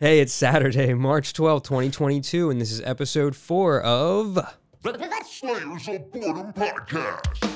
Hey, it's Saturday, March twelfth, 2022, and this is episode four of. The Slayers of Boredom Podcast.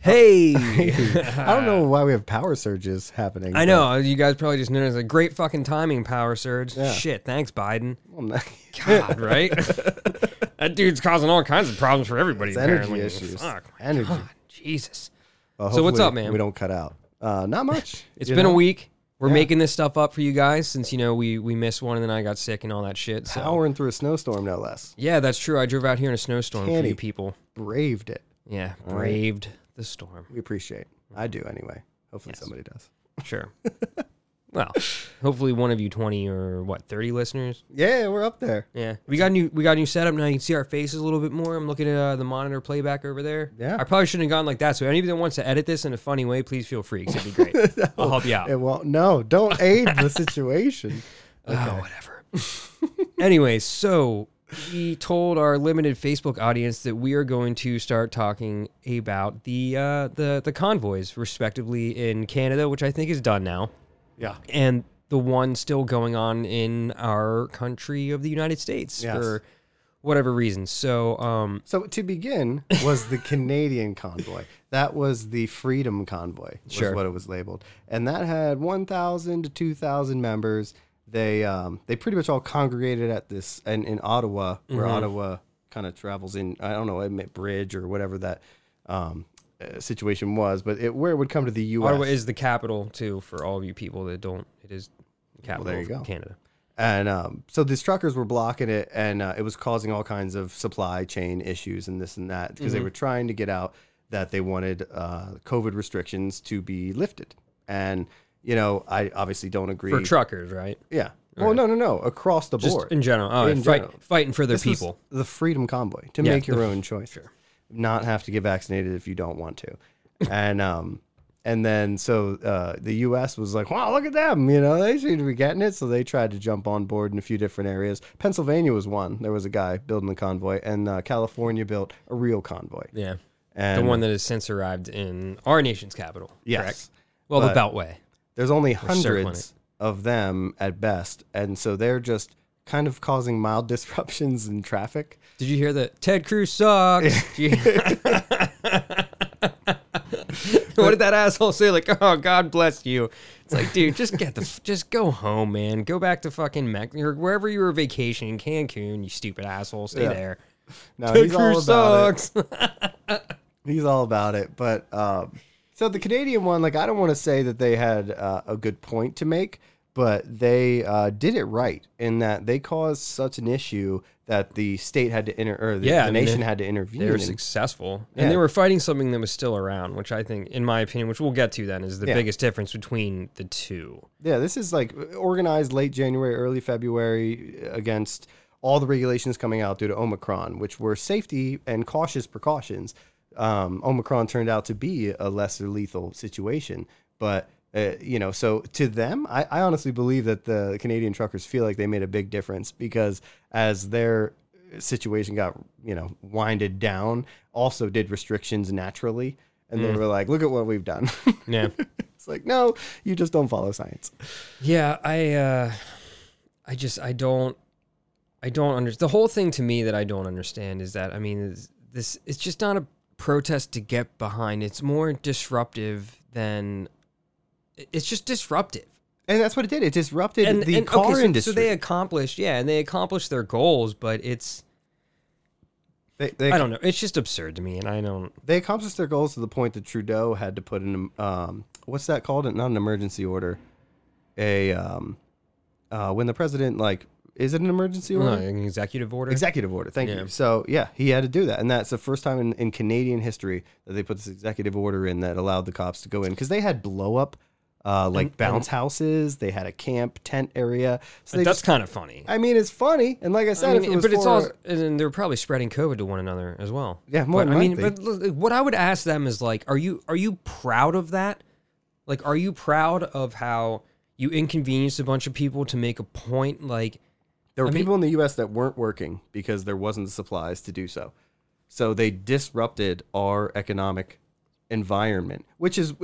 Hey! I don't know why we have power surges happening. I know, you guys probably just noticed a great fucking timing power surge. Yeah. Shit, thanks, Biden. but- well, no- God, right? that dude's causing all kinds of problems for everybody, It's energy apparently. issues. Fuck. Energy. God, Jesus. Well, So what's up, man? We don't cut out. Uh, not much. It's been a week. We're Yeah. making this stuff up for you guys since, you know, we, we missed one and then I got sick and all that shit. So. Powering through a snowstorm, no less. Yeah, that's true. I drove out here in a snowstorm for you people. Braved it. Yeah, All right. braved the storm. We appreciate. I do anyway. Hopefully Yes. somebody does. Sure. well, hopefully one of you 20 or what, 30 listeners? Yeah, we're up there. Yeah. We got a new we got a new setup now. You can see our faces a little bit more. I'm looking at uh, the monitor playback over there. Yeah. I probably shouldn't have gone like that. So anybody that wants to edit this in a funny way, please feel free. it'd be great. I'll help you out. It won't. No, don't aid the situation. Oh, whatever. anyway, so we told our limited Facebook audience that we are going to start talking about the uh, the the convoys, respectively, in Canada, which I think is done now, Yeah. and the one still going on in our country of the United States Yes. for whatever reason. So, um, So to begin was the Canadian convoy. That was the Freedom Convoy. Was Sure. what it was labeled, and that had 1,000 to 2,000 members. They um, they pretty much all congregated at this and in Ottawa, where Mm-hmm. Ottawa kind of travels in. I don't know, Admit Bridge or whatever that um, situation was, but it, where it would come to the U.S. Ottawa is the capital too for all of you people that don't. It is the capital there you of go. Canada. And um, so these truckers were blocking it, and uh, it was causing all kinds of supply chain issues and this and that because they Mm-hmm. were trying to get out that they wanted uh, COVID restrictions to be lifted. And you know, I obviously don't agree. For truckers, right? yeah. Well, no, no, no. Across the Just board. in general. Oh, In fight, general. fighting for their This people. the Freedom Convoy to Yeah, make your the- own choice. Not have to get vaccinated if you don't want to. and um and then so uh, the U.S. was like, "Wow, look at them! You know, they seem to be getting it." So they tried to jump on board in a few different areas. Pennsylvania was one. There was a guy building the convoy, and uh, California built a real convoy. Yeah. And the one that has since arrived in our nation's capital. yes, Correct. Well, the Beltway. there's only hundreds of them at best, and so they're just kind of causing mild disruptions in traffic. Did you hear that? Ted Cruz sucks. What did that asshole say? Like, oh, God bless you. It's like, dude, just get the, f- just go home, man. Go back to fucking Mex or wherever you were vacationing, Cancun. You stupid asshole. Stay Yeah. there. No, Ted he's all Cruz about it. He's all about it. But um, so the Canadian one, like I don't want to say that they had uh, a good point to make, but they uh, did it right in that they caused such an issue that the state had to inter or the, Yeah, the I mean, nation they- had to intervene. They were and- successful, Yeah. and they were fighting something that was still around, which I think, in my opinion, which we'll get to then, is the Yeah. biggest difference between the two. yeah, this is like organized late January, early February against all the regulations coming out due to Omicron, which were safety and cautious precautions. Um, Omicron turned out to be a lesser lethal situation, but uh, you know, so to them, I, I honestly believe that the Canadian truckers feel like they made a big difference because as their situation got you know winded down, also did restrictions naturally, and they were like, "Look at what we've done." Yeah. it's like, no, you just don't follow science. Yeah, I uh I just I don't I don't understand the whole thing to me that I don't understand is that I mean is this it's just not a protest to get behind. It's more disruptive than it's just disruptive. And that's what it did. It disrupted And, the and car okay, so, industry. so they accomplished yeah, and they accomplished their goals, but it's they, they, I don't know. It's just absurd to me and I don't they accomplished their goals to the point that Trudeau had to put in um, what's that called? Not an emergency order. A um, uh, when the president like is it an emergency no, order? an executive order. Executive order. Thank Yeah. you. So yeah, he had to do that, and that's the first time in, in Canadian history that they put this executive order in that allowed the cops to go in because they had blow up, uh, like And- bounce houses. They had a camp tent area. So That's just, kind of funny. I mean, it's funny, and like I said, I if mean, it was but it's also, and they're probably spreading COVID to one another as well. Yeah, more But, than I mean, but look, what I would ask them is like, are you are you proud of that? Like, are you proud of how you inconvenienced a bunch of people to make a point? Like, There were I mean- people in the U.S. that weren't working because there wasn't supplies to do so. So they disrupted our economic environment, which is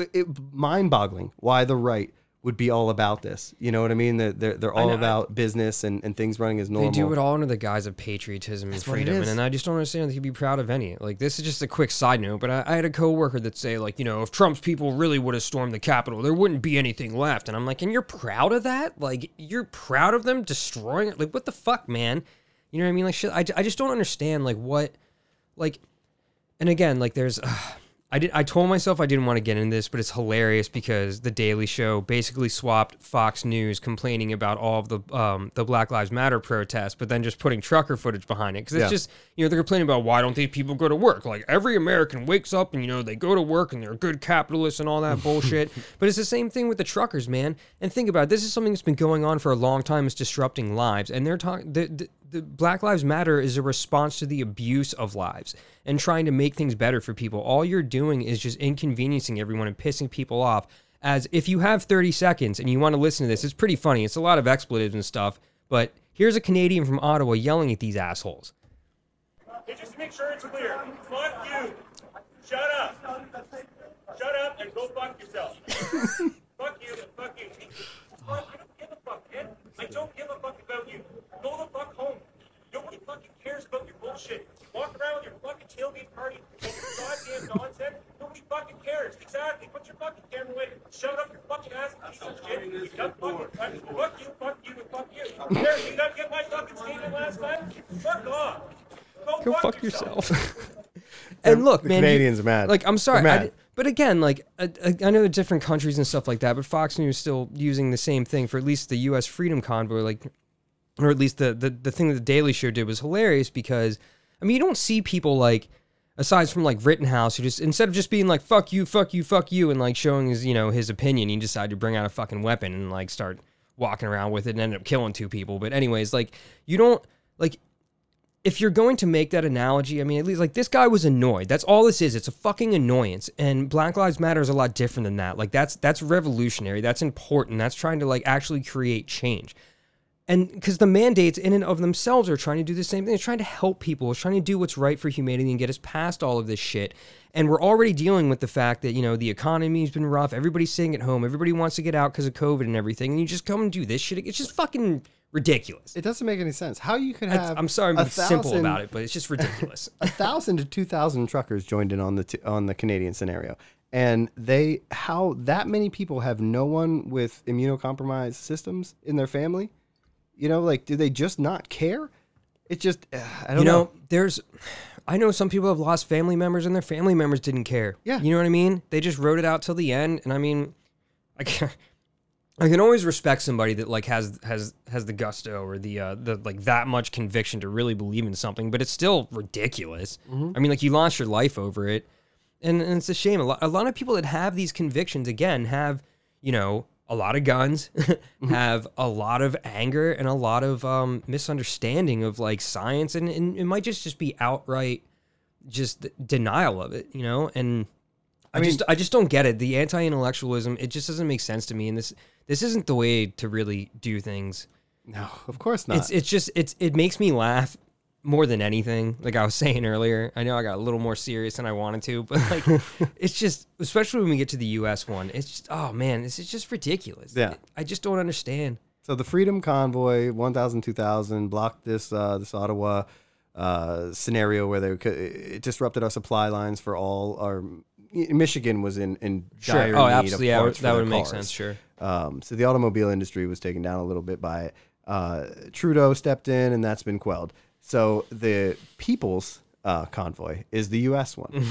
mind-boggling. Why the right would be all about this? You know what I mean? They're they're, they're all know, I- about business and, and things running as normal. They do it all under the guise of patriotism and freedom, and I just don't understand that they'd be proud of any. Like this is just a quick side note, but I, I had a coworker that say like, you know, if Trump's people really would have stormed the Capitol, there wouldn't be anything left. And I'm like, and you're proud of that? Like you're proud of them destroying it? Like what the fuck, man? You know what I mean? Like shit. I, I just don't understand like what, like, and again, like there's. I did. I told myself I didn't want to get into this, but it's hilarious because the Daily Show basically swapped Fox News complaining about all of the um, the Black Lives Matter protests, but then just putting trucker footage behind it because it's Yeah. just you know they're complaining about why don't these people go to work? Like every American wakes up and you know they go to work and they're good capitalists and all that bullshit. but it's the same thing with the truckers, man. And think about it. This is something that's been going on for a long time. It's disrupting lives, and they're talking. The, the, the Black Lives Matter is a response to the abuse of lives and trying to make things better for people. All you're doing is just inconveniencing everyone and pissing people off. As if you have 30 seconds and you want to listen to this, it's pretty funny. It's a lot of expletives and stuff, but here's a Canadian from Ottawa yelling at these assholes. Hey, just to make sure it's clear, fuck you. Shut up. Shut up and go fuck yourself. fuck you and fuck you. Fuck, I don't give a fuck, man. I don't give a fuck about you. Go the fuck home. Nobody fucking cares about your bullshit. Walk around with your fucking tailgate party and your goddamn nonsense. Nobody fucking cares. Exactly. Put your fucking camera away. Shut up your fucking ass, piece of shit. You got fucking fuck you, fuck you, and fuck you. There, you not get my fucking statement last time? Fuck off. Go, Go fuck, fuck yourself. and look, the man, you- Canadians are mad. Like, I'm sorry, They're I mad. but again, like, I, I I know different countries and stuff like that, but Fox News still using the same thing for at least the U.S. Freedom Convoy, like, or at least the the the thing that the Daily Show did was hilarious because, I mean, you don't see people like. Aside from like Rittenhouse, who just instead of just being like "fuck you, fuck you, fuck you" and like showing his you know his opinion, he decided to bring out a fucking weapon and like start walking around with it and ended up killing two people. But anyways, like you don't like if you're going to make that analogy, I mean, at least like this guy was annoyed. That's all this is. It's a fucking annoyance. And Black Lives Matter is a lot different than that. Like that's that's revolutionary. That's important. That's trying to like actually create change. And because the mandates in and of themselves are trying to do the same thing. It's trying to help people. It's trying to do what's right for humanity and get us past all of this shit. And we're already dealing with the fact that, you know, the economy's been rough. Everybody's sitting at home. Everybody wants to get out because of COVID and everything. And you just come and do this shit. It's just fucking ridiculous. It doesn't make any sense. How you could have I'm sorry I'm simple about it, but it's just ridiculous. a thousand to two thousand truckers joined in on the t- on the Canadian scenario, and they how that many people have no one with immunocompromised systems in their family. You know, like do they just not care? It's just uh, I don't you know, know. there's I know some people have lost family members and their family members didn't care. Yeah. You know what I mean? They just wrote it out till the end and I mean I can I can always respect somebody that like has has has the gusto or the uh the like that much conviction to really believe in something, but it's still ridiculous. Mm-hmm. I mean like you lost your life over it. And, and it's a shame. A lot, a lot of people that have these convictions again have, you know, a lot of guns, have a lot of anger and a lot of um, misunderstanding of like science, and, and it might just just be outright just denial of it, you know. And I, just I just don't get it. The anti-intellectualism it just doesn't make sense to me, and this this isn't the way to really do things. No, of course not. It's it's just it's it makes me laugh more than anything. Like I was saying earlier, I know I got a little more serious than I wanted to, but like it's just especially when we get to the U.S. one, it's just oh man, this is just ridiculous. Yeah. I just don't understand. So the Freedom Convoy, 1,000, 2,000, blocked this uh, this Ottawa uh, scenario where they could, it disrupted our supply lines for all our. Michigan was in in dire Oh, need absolutely. Yeah, of parts for that would make cars. sense. Sure. Um, so the automobile industry was taken down a little bit by it. Uh, Trudeau stepped in, and that's been quelled. So the People's uh, Convoy is the U.S. one,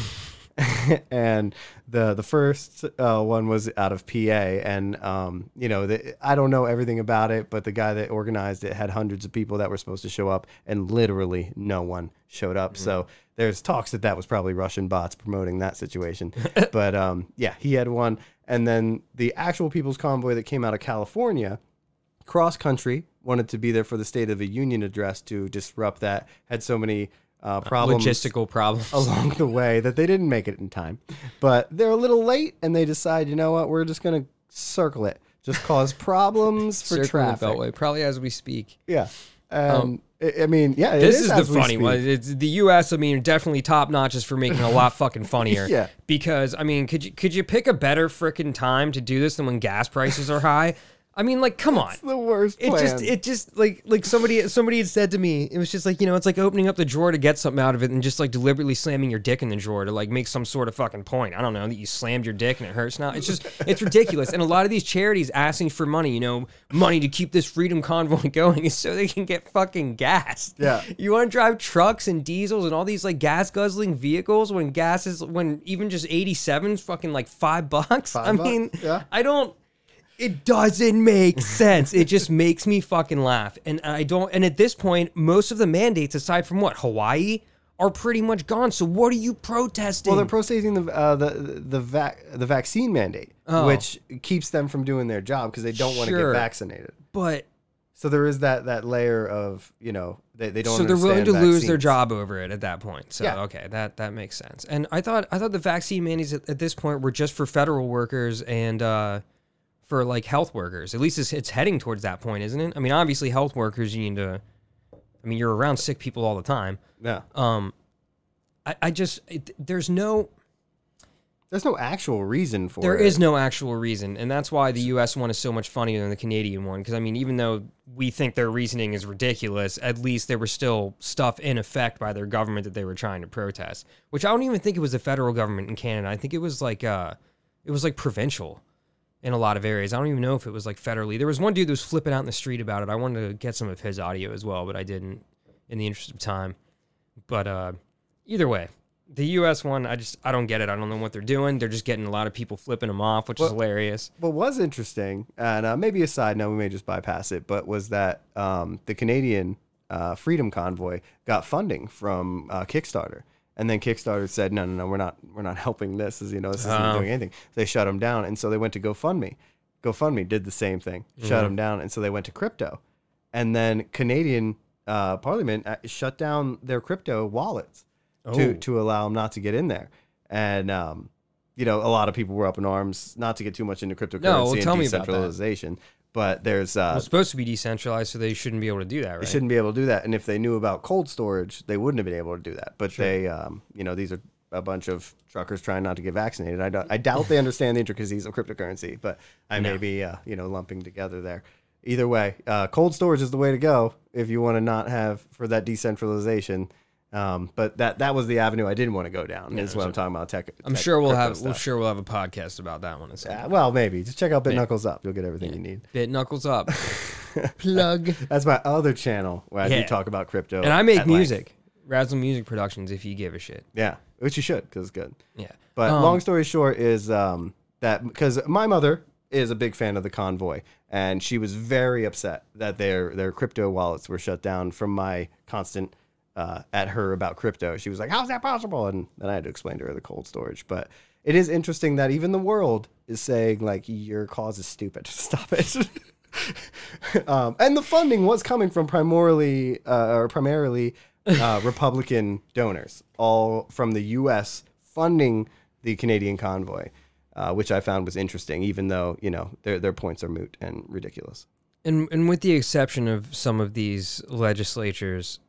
and the the first uh, one was out of PA. And um, you know, the, I don't know everything about it, but the guy that organized it had hundreds of people that were supposed to show up, and literally no one showed up. So there's talks that that was probably Russian bots promoting that situation. but um, yeah, he had one, and then the actual People's Convoy that came out of California cross country wanted to be there for the State of the Union address to disrupt that. Had so many uh, problems Logistical problems. along the way that they didn't make it in time. But they're a little late, and they decide, you know what, we're just gonna circle it, just cause problems for traffic. Beltway, probably as we speak. Yeah. And I I mean, yeah, it this is, the funny one. It's the U.S. I mean, definitely top notches for making a lot fucking funnier. Yeah. Because I mean, could you could you pick a better freaking time to do this than when gas prices are high? I mean, like, come on. It's the worst It plan. just it just like like somebody somebody had said to me it was just like you know it's like opening up the drawer to get something out of it and just like deliberately slamming your dick in the drawer to like make some sort of fucking point I don't know that you slammed your dick and it hurts now it's just it's ridiculous and a lot of these charities asking for money you know money to keep this freedom convoy going is so they can get fucking gas Yeah. you want to drive trucks and diesels and all these like gas guzzling vehicles when gas is when even just 87's fucking like five bucks I Five bucks, mean yeah. I don't it doesn't make sense. It just makes me fucking laugh. And I don't and at this point, most of the mandates aside from what, Hawaii are pretty much gone. So what are you protesting? well, they're protesting the uh, the the vac- the vaccine mandate, Oh. which keeps them from doing their job because they don't want to Sure. get vaccinated. but So there is that that layer of you know they, they don't. so they're willing to understand lose their job over it at that point. So Yeah. okay, that that makes sense. And I thought I thought the vaccine mandates at, at this point were just for federal workers and uh for like health workers. At least it's, it's heading towards that point, isn't it? I mean, obviously health workers you need to I mean, you're around sick people all the time. Yeah, Um, I, I just it, there's no there's no actual reason for there it. is no actual reason, and that's why the U.S. one is so much funnier than the Canadian one. Because I mean, even though we think their reasoning is ridiculous, at least there was still stuff in effect by their government that they were trying to protest. Which I don't even think it was the federal government in Canada. I think it was like uh, it was like provincial in a lot of areas. I don't even know if it was like federally. There was one dude that was flipping out in the street about it. I wanted to get some of his audio as well, but I didn't in the interest of time. But uh, either way, the U.S. one, I just I don't get it. I don't know what they're doing. They're just getting a lot of people flipping them off, which is hilarious. What was interesting, and uh, maybe a side note, we may just bypass it, but was that um, the Canadian uh, Freedom Convoy got funding from uh, Kickstarter, and then Kickstarter said, "No, no, no, we're not, we're not helping this. As you know, this isn't Oh. doing anything." They shut them down, and so they went to GoFundMe. GoFundMe did the same thing, shut them down, and so they went to crypto, and then Canadian uh, Parliament uh, shut down their crypto wallets to Oh. to allow them not to get in there, and um, you know, a lot of people were up in arms, not to get too much into cryptocurrency well, tell and me about that. decentralization, but there's uh, It's supposed to be decentralized, so they shouldn't be able to do that, right? they shouldn't be able to do that. And if they knew about cold storage, they wouldn't have been able to do that. But they, um, you know, these are a bunch of truckers trying not to get vaccinated. I, don't, I doubt they understand the intricacies of cryptocurrency, but I may be, uh, you know, lumping together there. Either way, uh, cold storage is the way to go if you want to not have for that decentralization. Um, but that that was the avenue I didn't want to go down. is what I'm talking about. Tech. I'm tech- sure we'll have we'll sure we'll have a podcast about that one. Uh, well, maybe just check out Bit Knuckles Up. You'll get everything you need. Bit knuckles up, plug. That's my other channel where I do talk about crypto. And I make at length. music, Razzle Music Productions. If you give a shit, Yeah, which you should because it's good. yeah. But Um, long story short is um, that because my mother is a big fan of the convoy, and she was very upset that their their crypto wallets were shut down from my constant uh, at her about crypto. She was like, "How's that possible?" And then I had to explain to her the cold storage. But it is interesting that even the world is saying like, "Your cause is stupid. Stop it." um, and the funding was coming from primarily uh, or primarily uh, Republican donors, all from the U.S. funding the Canadian convoy, uh, which I found was interesting, even though you know their their points are moot and ridiculous. and and with the exception of some of these legislatures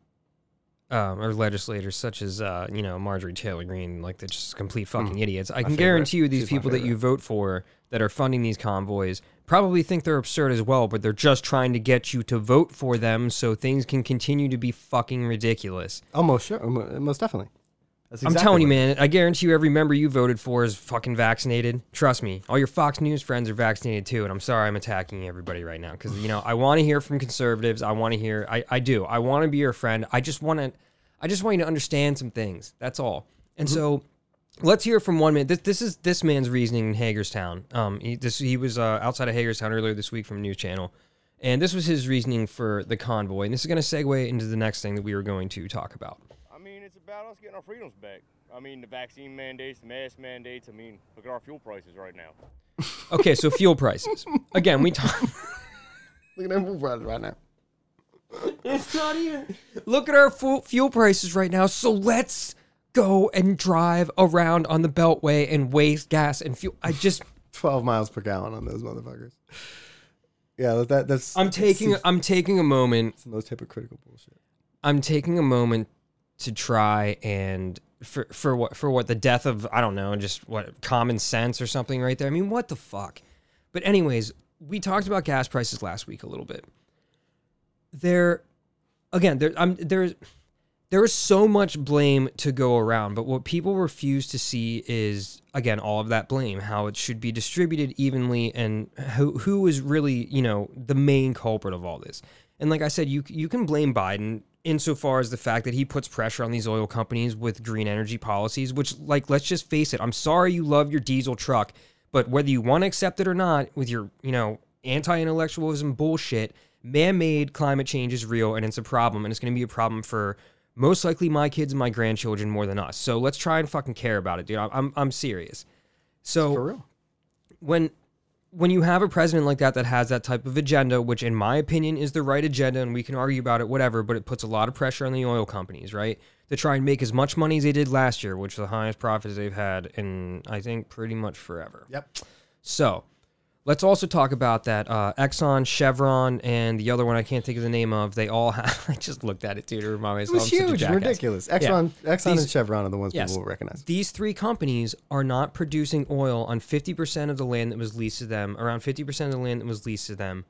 um, or legislators such as uh, you know Marjorie Taylor Greene, like they're just complete fucking idiots. I can favorite. guarantee you these She's people that you vote for that are funding these convoys probably think they're absurd as well, but they're just trying to get you to vote for them so things can continue to be fucking ridiculous. Almost sure, most definitely. That's I'm telling you, man. I guarantee you, every member you voted for is fucking vaccinated. Trust me. All your Fox News friends are vaccinated too. And I'm sorry, I'm attacking everybody right now because you know I want to hear from conservatives. I want to hear. I, I do. I want to be your friend. I just want to. I just want you to understand some things. That's all. And so. Let's hear from one man. This, this is this man's reasoning in Hagerstown. Um, he, this he was uh, outside of Hagerstown earlier this week from News Channel, and this was his reasoning for the convoy. And this is going to segue into the next thing that we were going to talk about. I mean, it's about us getting our freedoms back. I mean, the vaccine mandates, the mask mandates. I mean, look at our fuel prices right now. Okay, so fuel prices. Again, we talk. Look at them right right now. It's not even. Look at our fu- fuel prices right now. So let's go and drive around on the Beltway and waste gas and fuel. I just, 12 miles per gallon on those motherfuckers. Yeah, that that's I'm taking, it's I'm taking a moment. It's the most hypocritical bullshit. I'm taking a moment to try and for for what for what the death of I don't know, just what common sense or something right there. I mean, what the fuck? But anyways, we talked about gas prices last week a little bit. There again, there I'm there's there is so much blame to go around, but what people refuse to see is again all of that blame, how it should be distributed evenly, and who who is really you know the main culprit of all this. And like I said, you you can blame Biden insofar as the fact that he puts pressure on these oil companies with green energy policies, which like let's just face it, I'm sorry you love your diesel truck, but whether you want to accept it or not, with your you know anti-intellectualism bullshit, man-made climate change is real and it's a problem, and it's going to be a problem for most likely my kids and my grandchildren more than us. So let's try and fucking care about it, dude. I'm I'm, I'm serious. So For real. when when you have a president like that that has that type of agenda, which in my opinion is the right agenda, and we can argue about it, whatever, but it puts a lot of pressure on the oil companies, right, to try and make as much money as they did last year, which is the highest profits they've had in I think pretty much forever. Yep. So let's also talk about that uh, Exxon, Chevron, and the other one I can't think of the name of. They all have. I just looked at it too to remind It was I'm huge, ridiculous. Exxon, Exxon These- and Chevron are the ones Yes. people will recognize. These three companies are not producing oil on 50% of the land that was leased to them, around 50% of the land that was leased to them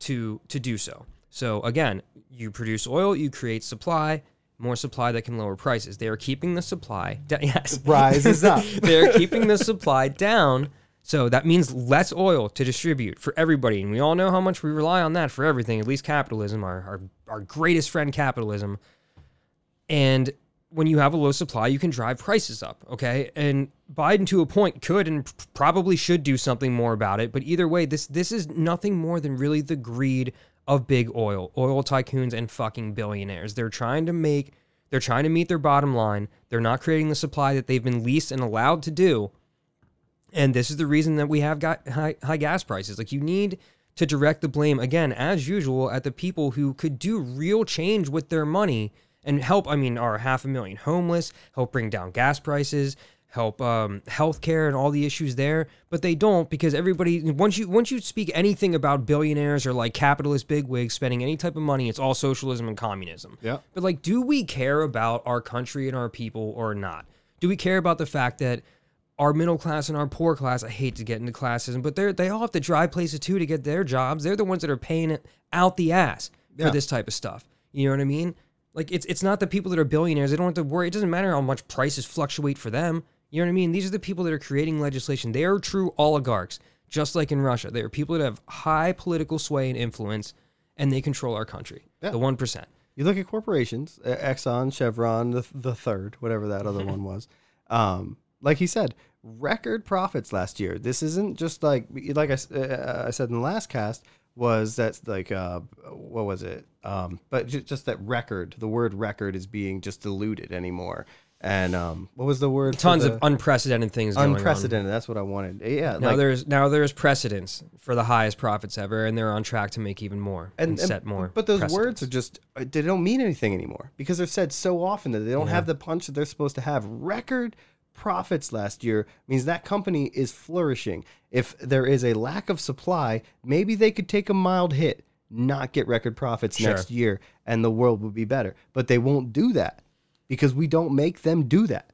to to do so. So again, you produce oil, you create supply, more supply that can lower prices. They are keeping the supply da- yes. Rises up. They're keeping the supply down. So that means less oil to distribute for everybody. And we all know how much we rely on that for everything, at least capitalism, our, our, our greatest friend, capitalism. And when you have a low supply, you can drive prices up. Okay. And Biden, to a point, could and probably should do something more about it. But either way, this this is nothing more than really the greed of big oil, oil tycoons and fucking billionaires. They're trying to make they're trying to meet their bottom line. They're not creating the supply that they've been leased and allowed to do. And this is the reason that we have got high, high gas prices. Like you need to direct the blame again, as usual, at the people who could do real change with their money and help. I mean, our half a million homeless, help bring down gas prices, help um, healthcare and all the issues there. But they don't because everybody once you once you speak anything about billionaires or like capitalist bigwigs spending any type of money, it's all socialism and communism. Yeah. But like, do we care about our country and our people or not? Do we care about the fact that our middle class and our poor class, I hate to get into classism, but they're they all have to drive places too to get their jobs. They're the ones that are paying it out the ass Yeah. for this type of stuff. You know what I mean? Like it's it's not the people that are billionaires. They don't have to worry. It doesn't matter how much prices fluctuate for them. You know what I mean? These are the people that are creating legislation. They are true oligarchs, just like in Russia. They are people that have high political sway and influence, and they control our country. Yeah. The one percent. You look at corporations, Exxon, Chevron, the, the third, whatever that other one was. Um, like he said, record profits last year. This isn't just like like I, s- uh, I said in the last cast was that like uh, what was it? Um, but ju- just that record. The word record is being just diluted anymore. And um, what was the word? Tons the- of unprecedented things going on. unprecedented. That's what I wanted. Yeah, Now like there's now there's precedents for the highest profits ever, and they're on track to make even more and, set more. But those precedents. words are just uh, they don't mean anything anymore because they're said so often that they don't have the punch that they're supposed to have. Record profits last year means that company is flourishing. If there is a lack of supply, maybe they could take a mild hit, not get record profits Sure. next year, and the world would be better. But they won't do that because we don't make them do that.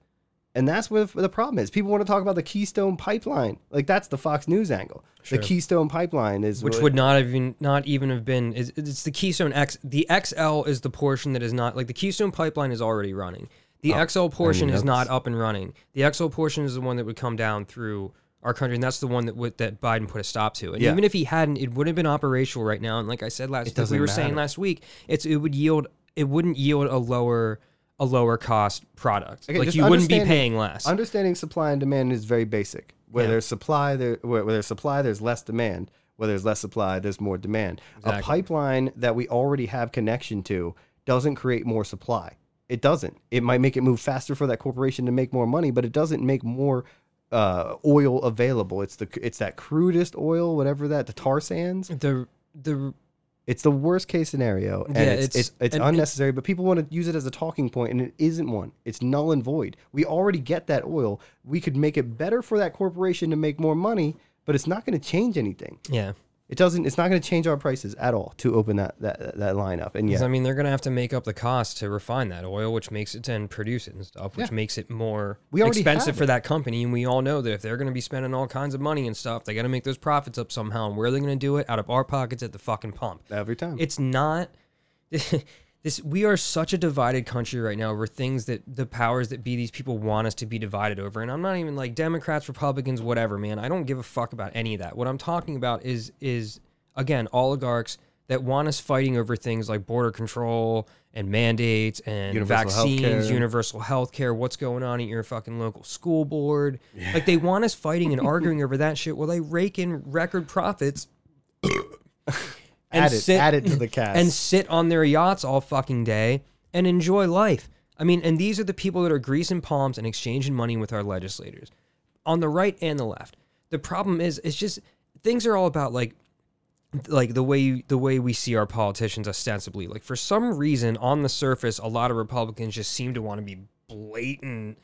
And that's where the problem is. People want to talk about the Keystone Pipeline. Like that's the Fox News angle. Sure. The Keystone Pipeline is which what- would not even not even have been is it's the Keystone X. The XL is the portion that is not like the Keystone pipeline is already running. The oh, XL portion is not up and running. The XL portion is the one that would come down through our country, and that's the one that would, that Biden put a stop to. And Yeah. even if he hadn't, it would have been operational right now. And like I said last, like we were saying last week, it's it would yield it wouldn't yield a lower a lower cost product. Okay, like you wouldn't be paying less. Understanding supply and demand is very basic. Where Yeah. there's supply, there where, where there's supply, there's less demand. Where there's less supply, there's more demand. A pipeline that we already have connection to doesn't create more supply. It doesn't. It might make it move faster for that corporation to make more money, but it doesn't make more uh, oil available. It's the it's that crudest oil, whatever that the tar sands. the the It's the worst case scenario, and Yeah, it's it's- it's, it's and unnecessary. but people want to use it as a talking point, and it isn't one. It's null and void. We already get that oil. We could make it better for that corporation to make more money, but it's not going to change anything. yeah. It doesn't. It's not going to change our prices at all to open that that that line up. And yeah, I mean, they're gonna have to make up the cost to refine that oil, which makes it and produce it and stuff, which Yeah. makes it more We already expensive for that company. And we all know that if they're gonna be spending all kinds of money and stuff, they gotta make those profits up somehow. And where are they gonna do it? Out of our pockets at the fucking pump. every time. It's not. This we are such a divided country right now over things that the powers that be these people want us to be divided over. And I'm not even like Democrats, Republicans, whatever, man. I don't give a fuck about any of that. What I'm talking about is is again oligarchs that want us fighting over things like border control and mandates and Universal vaccines, healthcare. universal health care, what's going on at your fucking local school board. Like they want us fighting and arguing over that shit while they rake in record profits and add it, sit- add it to the cast. and sit on their yachts all fucking day and enjoy life. I mean, and these are the people that are greasing palms and exchanging money with our legislators on the right and the left. The problem is, it's just things are all about like, like the way the way we see our politicians ostensibly. Like for some reason, on the surface, a lot of Republicans just seem to want to be blatant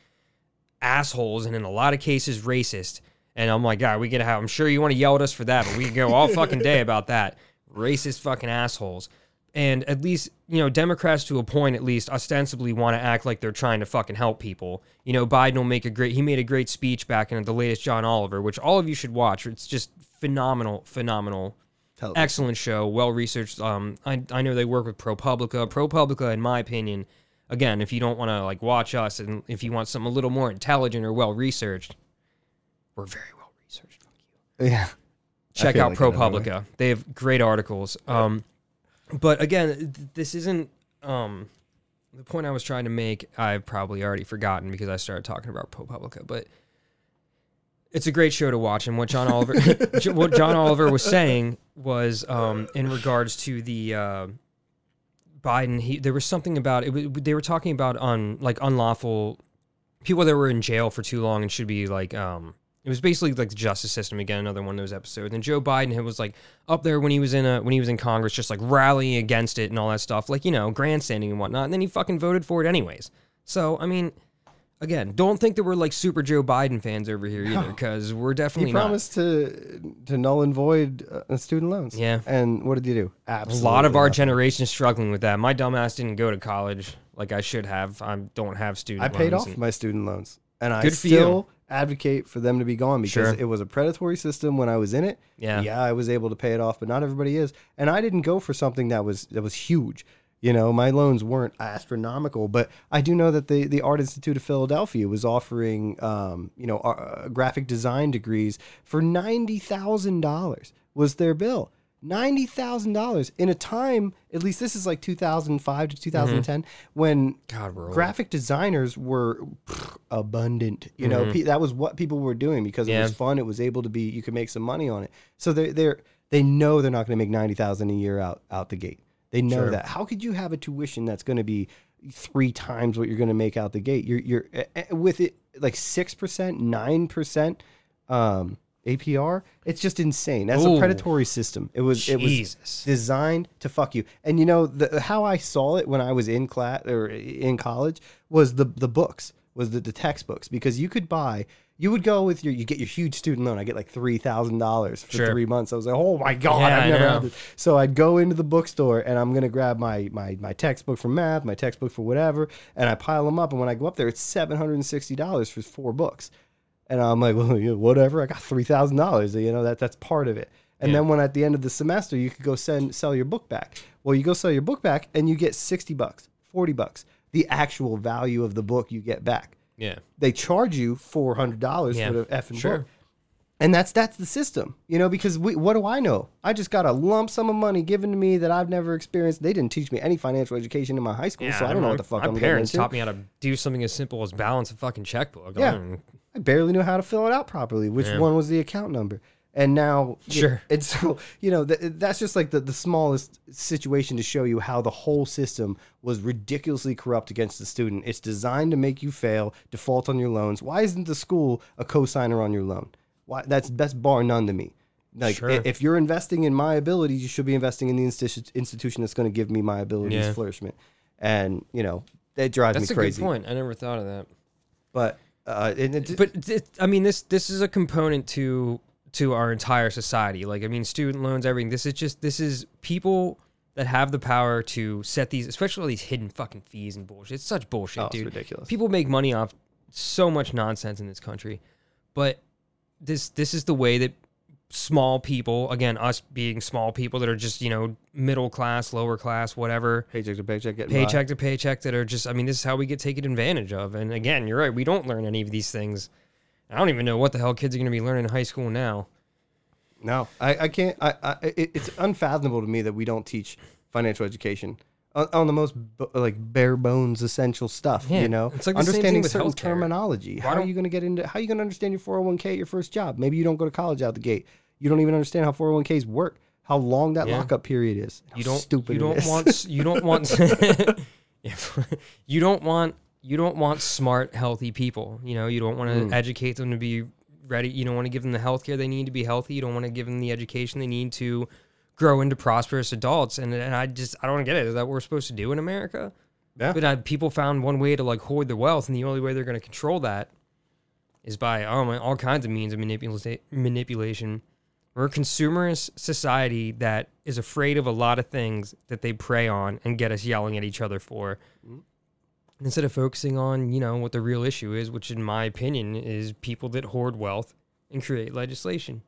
assholes and in a lot of cases racist. And I'm like, God, we can have. I'm sure you want to yell at us for that, but we can go all fucking day about that. Racist fucking assholes. And at least, you know, Democrats to a point at least ostensibly want to act like they're trying to fucking help people. You know, Biden will make a great he made a great speech back in the latest John Oliver, which all of you should watch. It's just phenomenal, phenomenal Television. excellent show, well researched. Um, I, I know they work with ProPublica. ProPublica, in my opinion, again, if you don't want to like watch us and if you want something a little more intelligent or well researched, we're very well researched. Fuck you. yeah. Check out like ProPublica. They have great articles. Um, but again, th- this isn't um the point I was trying to make. I've probably already forgotten because I started talking about ProPublica, but. It's a great show to watch, and what John Oliver, what John Oliver was saying was um, in regards to the uh, Biden. He there was something about it. was- They were talking about on like unlawful people that were in jail for too long and should be like um it was basically like the justice system again another one of those episodes. And joe biden was like up there when he was in a when he was in congress just like rallying against it and all that stuff like you know grandstanding and whatnot. And then he fucking voted for it anyways. So i mean again don't think that we're like super joe biden fans over here either because we're definitely He not. promised to to null and void uh, student loans. Yeah. And what did he do? a lot of our generation is struggling with that. My dumbass didn't go to college like i should have. I don't have student I paid off and- my student loans, and I you. still advocate for them to be gone because Sure. it was a predatory system when I was in it. Yeah. yeah, I was able to pay it off, but not everybody is. And I didn't go for something that was that was huge. You know, my loans weren't astronomical, but I do know that the the Art Institute of Philadelphia was offering, um, you know, uh, graphic design degrees for ninety thousand dollars was their bill. Ninety thousand dollars in a time, at least this is like two thousand five to 2010, when Mm-hmm. God, we're old. graphic designers were pff, abundant. You know, pe- that was what people were doing because it Mm-hmm. Was fun. It was able to be you could make some money on it. So they they're they know they're not going to make ninety thousand a year out out the gate. They know Sure. that. How could you have a tuition that's going to be three times what you're going to make out the gate? You're you're eh, eh, with it like six percent, nine percent. Um, APR, it's just insane. That's Ooh. a predatory system. It was it was designed to fuck you. And you know the, how I saw it when I was in class or in college was the the books, was the, the textbooks because you could buy. You would go with your, you get your huge student loan. I get like three thousand dollars for Sure. three months. I was like, oh my god, Yeah, I I've never had this. So I'd go into the bookstore and I'm gonna grab my my my textbook for math, my textbook for whatever, and I pile them up. And when I go up there, it's seven hundred and sixty dollars for four books. And I'm like, well, you know, whatever. I got three thousand dollars. You know that that's part of it. And then when at the end of the semester you could go send sell your book back. Well, you go sell your book back and you get sixty bucks, forty bucks, the actual value of the book you get back. yeah They charge you four hundred dollars Yeah, for the effing sure. book. And that's that's the system, you know. Because we, what do I know? I just got a lump sum of money given to me that I've never experienced. They didn't teach me any financial education in my high school, so I don't know what the fuck my I'm parents taught me how to do something as simple as balance a fucking checkbook. I Yeah. I barely knew how to fill it out properly. Which Yeah. one was the account number? And now, Sure. And so, you know, th- that's just like the, the smallest situation to show you how the whole system was ridiculously corrupt against the student. It's designed to make you fail, default on your loans. Why isn't the school a cosigner on your loan? Why? That's that's bar none to me. Like, Sure. if you're investing in my abilities, you should be investing in the institu- institution that's going to give me my abilities Yeah. flourishment. And you know, that drives That's me crazy. That's a good point. I never thought of that. But uh, it, But it, I mean, this this is a component to to our entire society. Like I mean, student loans, everything. This is just this is people that have the power to set these, especially all these hidden fucking fees and bullshit. It's such bullshit, Oh, it's dude. ridiculous. People make money off so much nonsense in this country, but this this is the way that small people, again, us being small people that are just you know middle class, lower class, whatever, Paycheck to paycheck, getting by. paycheck to paycheck, that are just. I mean, this is how we get taken advantage of. And again, you're right. We don't learn any of these things. I don't even know what the hell kids are going to be learning in high school now. No, I, I can't. I, I it's unfathomable to me that we don't teach financial education on, on the most b- like bare bones essential stuff. Yeah, you know, it's like the same thing understanding with certain healthcare. terminology. Why How are you going to get into? How are you going to understand your four hundred one k at your first job? Maybe you don't go to college out the gate. You don't even understand how four hundred one ks work. How long that Yeah. lockup period is. You don't. Stupid. You don't want. You don't want. You don't want. You don't want smart, healthy people. You know. You don't want to Mm. educate them to be ready. You don't want to give them the health care they need to be healthy. You don't want to give them the education they need to grow into prosperous adults. And and I just I don't get it. Is that what we're supposed to do in America? Yeah. But uh, people found one way to like hoard their wealth, and the only way they're going to control that is by my- all kinds of means of manipula- manipulation. We're a consumerist society that is afraid of a lot of things that they prey on and get us yelling at each other for. Instead of focusing on, you know, what the real issue is, which in my opinion is people that hoard wealth and create legislation.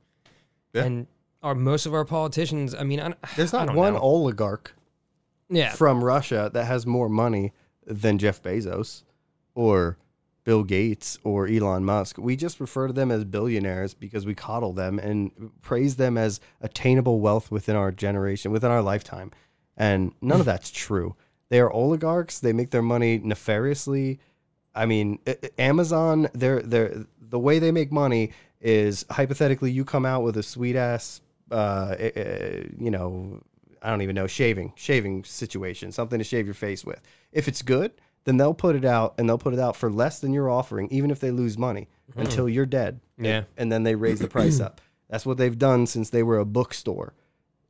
Yeah. And our most of our politicians, I mean, I, There's not one know. oligarch yeah, from Russia that has more money than Jeff Bezos or Bill Gates or Elon Musk. We just refer to them as billionaires because we coddle them and praise them as attainable wealth within our generation, within our lifetime. And none of that's true. They are oligarchs. They make their money nefariously. I mean, Amazon, they're, they're, the way they make money is hypothetically you come out with a sweet ass, uh, eh, eh, you know, I don't even know, shaving, shaving situation, something to shave your face with. If it's good, then they'll put it out and they'll put it out for less than you're offering, even if they lose money until you're dead. Yeah. And then they raise the price up. That's what they've done since they were a bookstore.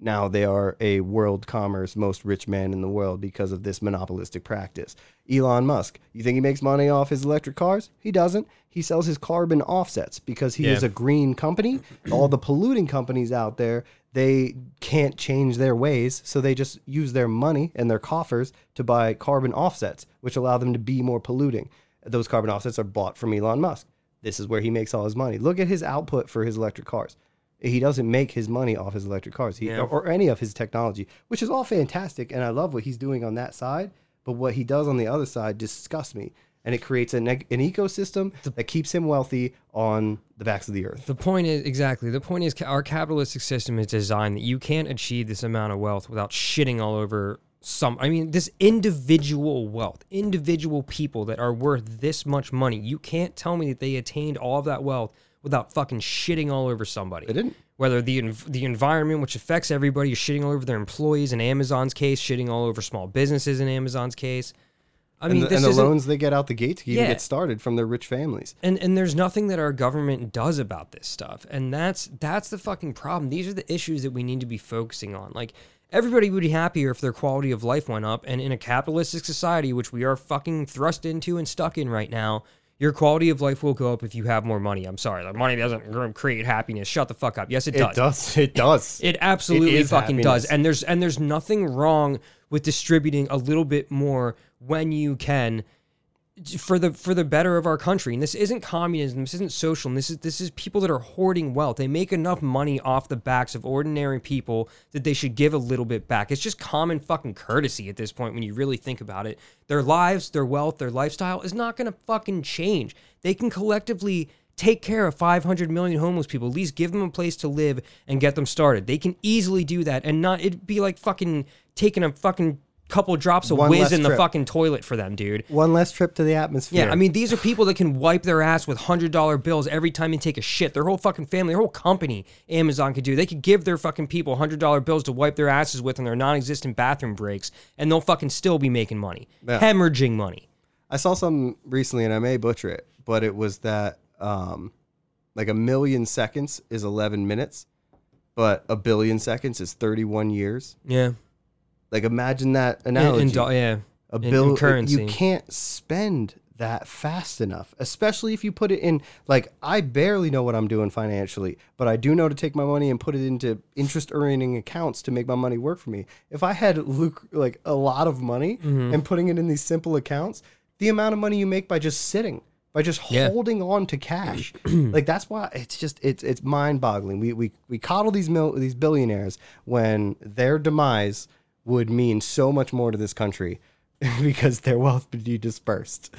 Now they are a world commerce most rich man in the world because of this monopolistic practice. Elon Musk, you think he makes money off his electric cars? He doesn't. He sells his carbon offsets because he Yeah. is a green company. All the polluting companies out there, they can't change their ways, so they just use their money and their coffers to buy carbon offsets, which allow them to be more polluting. Those carbon offsets are bought from Elon Musk. This is where he makes all his money. Look at his output for his electric cars. He doesn't make his money off his electric cars he, Yeah. or, or any of his technology, which is all fantastic. And I love what he's doing on that side. But what he does on the other side disgusts me. And it creates an, an ecosystem that keeps him wealthy on the backs of the earth. The point is exactly. The point is our capitalistic system is designed that you can't achieve this amount of wealth without shitting all over some. I mean, this individual wealth, individual people that are worth this much money. You can't tell me that they attained all of that wealth without fucking shitting all over somebody. They didn't. Whether the env- the environment, which affects everybody, is shitting all over their employees. In Amazon's case, shitting all over small businesses. In Amazon's case, I And mean, the, and the loans they get out the gate to even Yeah. get started from their rich families. and and there's nothing that our government does about this stuff and that's that's the fucking problem these are the issues that we need to be focusing on like everybody would be happier if their quality of life went up and in a capitalistic society which we are fucking thrust into and stuck in right now your quality of life will go up if you have more money i'm sorry like money doesn't create happiness shut the fuck up yes it, does. It does. It does. it absolutely is fucking does. And there's and there's nothing wrong with distributing a little bit more when you can for the for the better of our country. And this isn't communism, this isn't social. This is this is people that are hoarding wealth. They make enough money off the backs of ordinary people that they should give a little bit back. It's just common fucking courtesy at this point when you really think about it. Their lives, their wealth, their lifestyle is not going to fucking change. They can collectively take care of 500 million homeless people at least give them a place to live and get them started they can easily do that and not it'd be like fucking taking a fucking couple drops of One whiz less in the trip. fucking toilet for them dude One less trip to the atmosphere. yeah, I mean, these are people that can wipe their ass with hundred dollar bills every time they take a shit. Their whole fucking family, their whole company, Amazon could do. They could give their fucking people hundred dollar bills to wipe their asses with on their non-existent bathroom breaks, and they'll fucking still be making money, Yeah. hemorrhaging money. I saw something recently, and I may butcher it, but it was that um, like a million seconds is 11 minutes, but a billion seconds is 31 years. Yeah, Like imagine that in, analogy. in, do- yeah, a in- in bill currency. You can't spend that fast enough, especially if you put it in like I barely know what I'm doing financially, but I do know to take my money and put it into interest earning accounts to make my money work for me. If I had luc- like a lot of money Mm-hmm. and putting it in these simple accounts, the amount of money you make by just sitting, by just Yeah. holding on to cash, like that's why it's just it's it's mind boggling. We we we coddle these mil- these billionaires when their demise would mean so much more to this country because their wealth would be dispersed.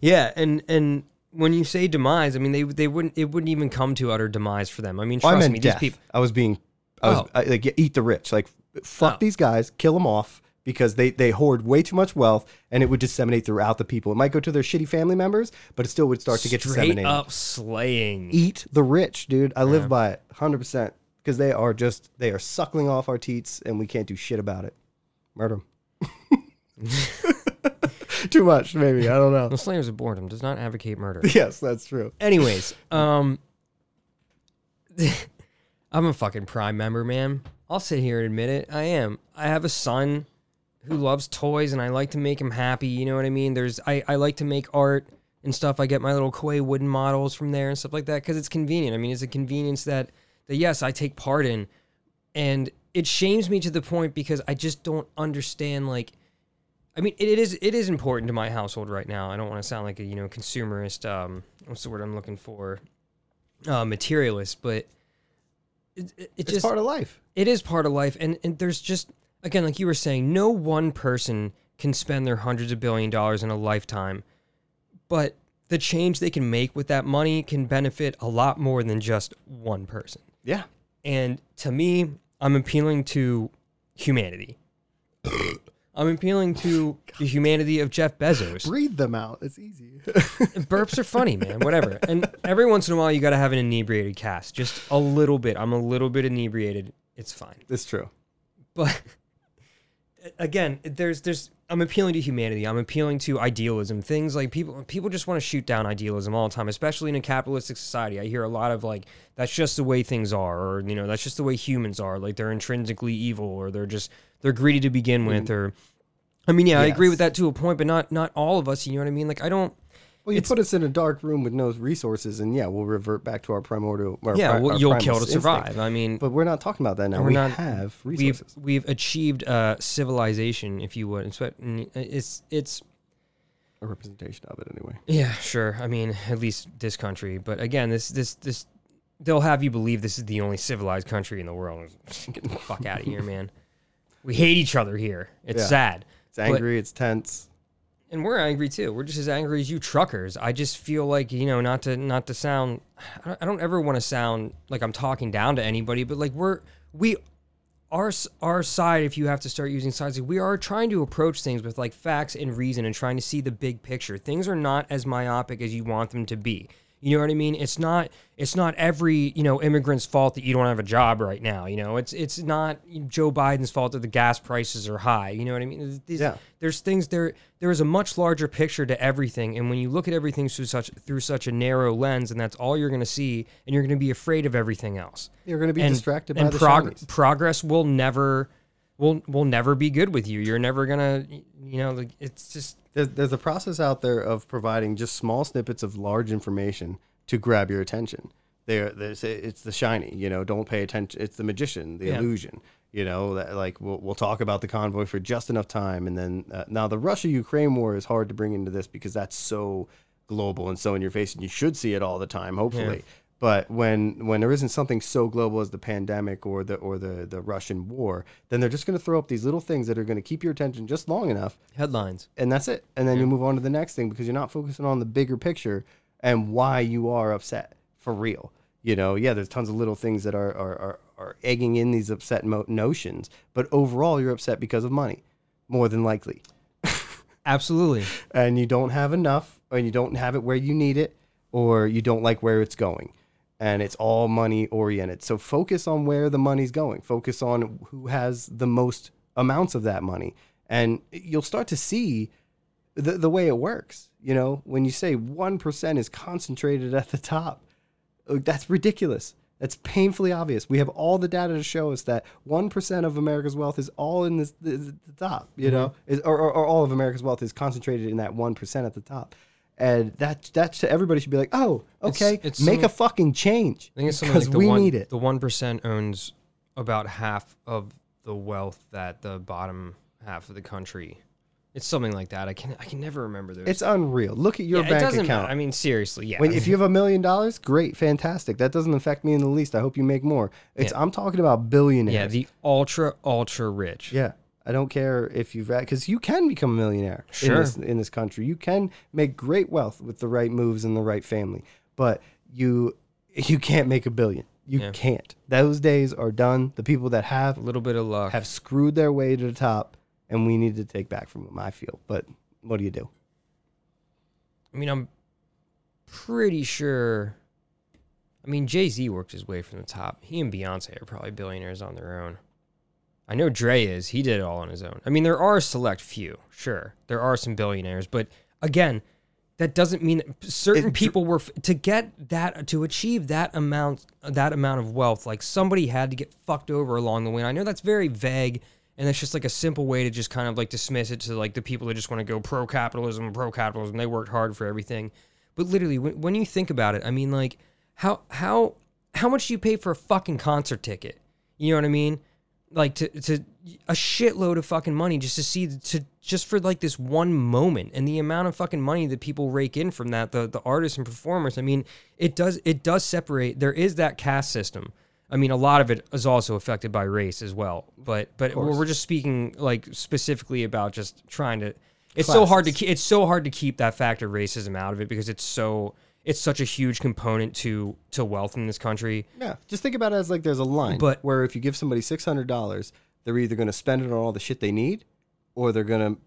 Yeah, and and when you say demise, I mean they they wouldn't it wouldn't even come to utter demise for them. I mean, Oh, I trust meant me, death. these people. I was being, I was Oh. I, like eat the rich. Like fuck Oh. these guys, kill them off because they they hoard way too much wealth and it would disseminate throughout the people. It might go to their shitty family members, but it still would start to get Straight disseminated. up slaying. Eat the rich, dude. I live by it, hundred percent, because they are just they are suckling off our teats and we can't do shit about it. Murder 'em. Too much, maybe. I don't know. The Slayers of Boredom does not advocate murder. Yes, that's true. Anyways, um, I'm a fucking Prime member, man. I'll sit here and admit it. I am. I have a son who loves toys, and I like to make him happy. You know what I mean? There's, I, I like to make art and stuff. I get my little Koi wooden models from there and stuff like that because it's convenient. I mean, it's a convenience that, that yes, I take part in, and it shames me to the point because I just don't understand like. I mean, it, is it is important to my household right now. I don't want to sound like a you know consumerist. Um, what's the word I'm looking for? Uh, materialist, but it, it, it It's just part of life. it is part of life, and and there's just again, like you were saying, no one person can spend their hundreds of billion dollars in a lifetime, but the change they can make with that money can benefit a lot more than just one person. Yeah. And to me, I'm appealing to humanity. I'm appealing to the humanity of Jeff Bezos. Breathe them out. It's easy. Burps are funny, man. Whatever. And every once in a while, you got to have an inebriated cast. Just a little bit. I'm a little bit inebriated. It's fine. it's true. But again, there's there's I'm appealing to humanity. I'm appealing to idealism. Things like people people just want to shoot down idealism all the time, especially in a capitalistic society. I hear a lot of like that's just the way things are or you know, that's just the way humans are. Like they're intrinsically evil or they're just they're greedy to begin mm-hmm. with or I mean, yeah, I agree with that to a point, but not not all of us, you know what I mean? Like I don't Well, you It's- put us in a dark room with no resources, and yeah, we'll revert back to our primordial. Our yeah, pri- well, you'll kill to instinct. survive. I mean, But we're not talking about that now. We're we not- have we've we've achieved uh, civilization, if you would. It's It's a representation of it, anyway. Yeah, sure. I mean, at least this country. But again, this this this they'll have you believe this is the only civilized country in the world. Get the fuck out of here, man. We hate each other here. It's Yeah. sad. It's angry. it's tense. And we're angry too. We're just as angry as you truckers. I just feel like, you know, not to not to sound I don't, I don't ever want to sound like I'm talking down to anybody, but like we're we our our side if you have to start using sides like we are trying to approach things with like facts and reason and trying to see the big picture things are not as myopic as you want them to be you know what i mean? It's not it's not every you know immigrant's fault that you don't have a job right now you know? It's it's not joe biden's fault that the gas prices are high you know what i mean? These- Yeah. there's things there there is a much larger picture to everything and when you look at everything through such through such a narrow lens and that's all you're going to see and you're going to be afraid of everything else. You're going to be and, distracted by and the prog- progress will never will will never be good with you. You're never gonna you know it's just There's, there's a process out there of providing just small snippets of large information to grab your attention. There, there's it's the shiny, you know. Don't pay attention. It's the magician, the Yeah. illusion, you know. That like we'll we'll talk about the convoy for just enough time, and then uh, now the Russia Ukraine war is hard to bring into this because that's so global and so in your face, and you should see it all the time, hopefully. But when when there isn't something so global as the pandemic or the or the the Russian war, then they're just going to throw up these little things that are going to keep your attention just long enough headlines. and that's it. And then you move on to the next thing because you're not focusing on the bigger picture and why you are upset for real. You know, yeah, there's tons of little things that are are, are, are egging in these upset mo- notions, but overall you're upset because of money, more than likely, Absolutely. and you don't have enough, and you don't have it where you need it, or you don't like where it's going. And it's all money oriented. So focus on where the money's going. Focus on who has the most amounts of that money. And you'll start to see the, the way it works. You know, when you say 1% is concentrated at the top, that's ridiculous. That's painfully obvious. We have all the data to show us that 1% of America's wealth is all in this, the, the top, you mm-hmm. know, is, or, or, or all of America's wealth is concentrated in that 1% at the top. And that that's everybody should be like, oh, okay, it's make some- a fucking change I think it's something because like the we one, need it. The one percent owns about half of the wealth that the bottom half of the country. It's something like that. I can I can never remember those. It's unreal. Look at your yeah, bank account. matter. I mean, seriously, yeah. When, if you have a million dollars, great, fantastic. That doesn't affect me in the least. I hope you make more. It's I'm talking about billionaires. yeah, the ultra ultra rich. Yeah. I don't care if you've because you can become a millionaire in Sure. this in this country. You can make great wealth with the right moves and the right family, but you you can't make a billion. You Yeah. can't. Those days are done. The people that have A little bit of luck. have screwed their way to the top, and we need to take back from them. I feel, but what do you do? I mean, I'm pretty sure. I mean, Jay Z worked his way from the top. He and Beyonce are probably billionaires on their own. I know Dre is. He did it all on his own. I mean, there are a select few, sure. There are some billionaires, but again, that doesn't mean that certain It- people were to get that to achieve that amount that amount of wealth. Like somebody had to get fucked over along the way. And I know that's very vague, and that's just like a simple way to just kind of like dismiss it to like the people that just want to go pro capitalism, pro capitalism. They worked hard for everything, but literally, when, when you think about it, I mean, like how how how much do you pay for a fucking concert ticket? You know what I mean? Like to to a shitload of fucking money just to see to just for like this one moment and the amount of fucking money that people rake in from that the the artists and performers. I mean, it does it does separate. There is that caste system. I mean, a lot of it is also affected by race as well. But but we're we're just speaking like specifically about just trying to. It's so hard to keep. It's so hard to keep that factor of racism out of it because it's so it's such a huge component to to wealth in this country. Yeah, just think about it as like there's a line, But- where if you give somebody six hundred dollars, they're either going to spend it on all the shit they need, or they're going to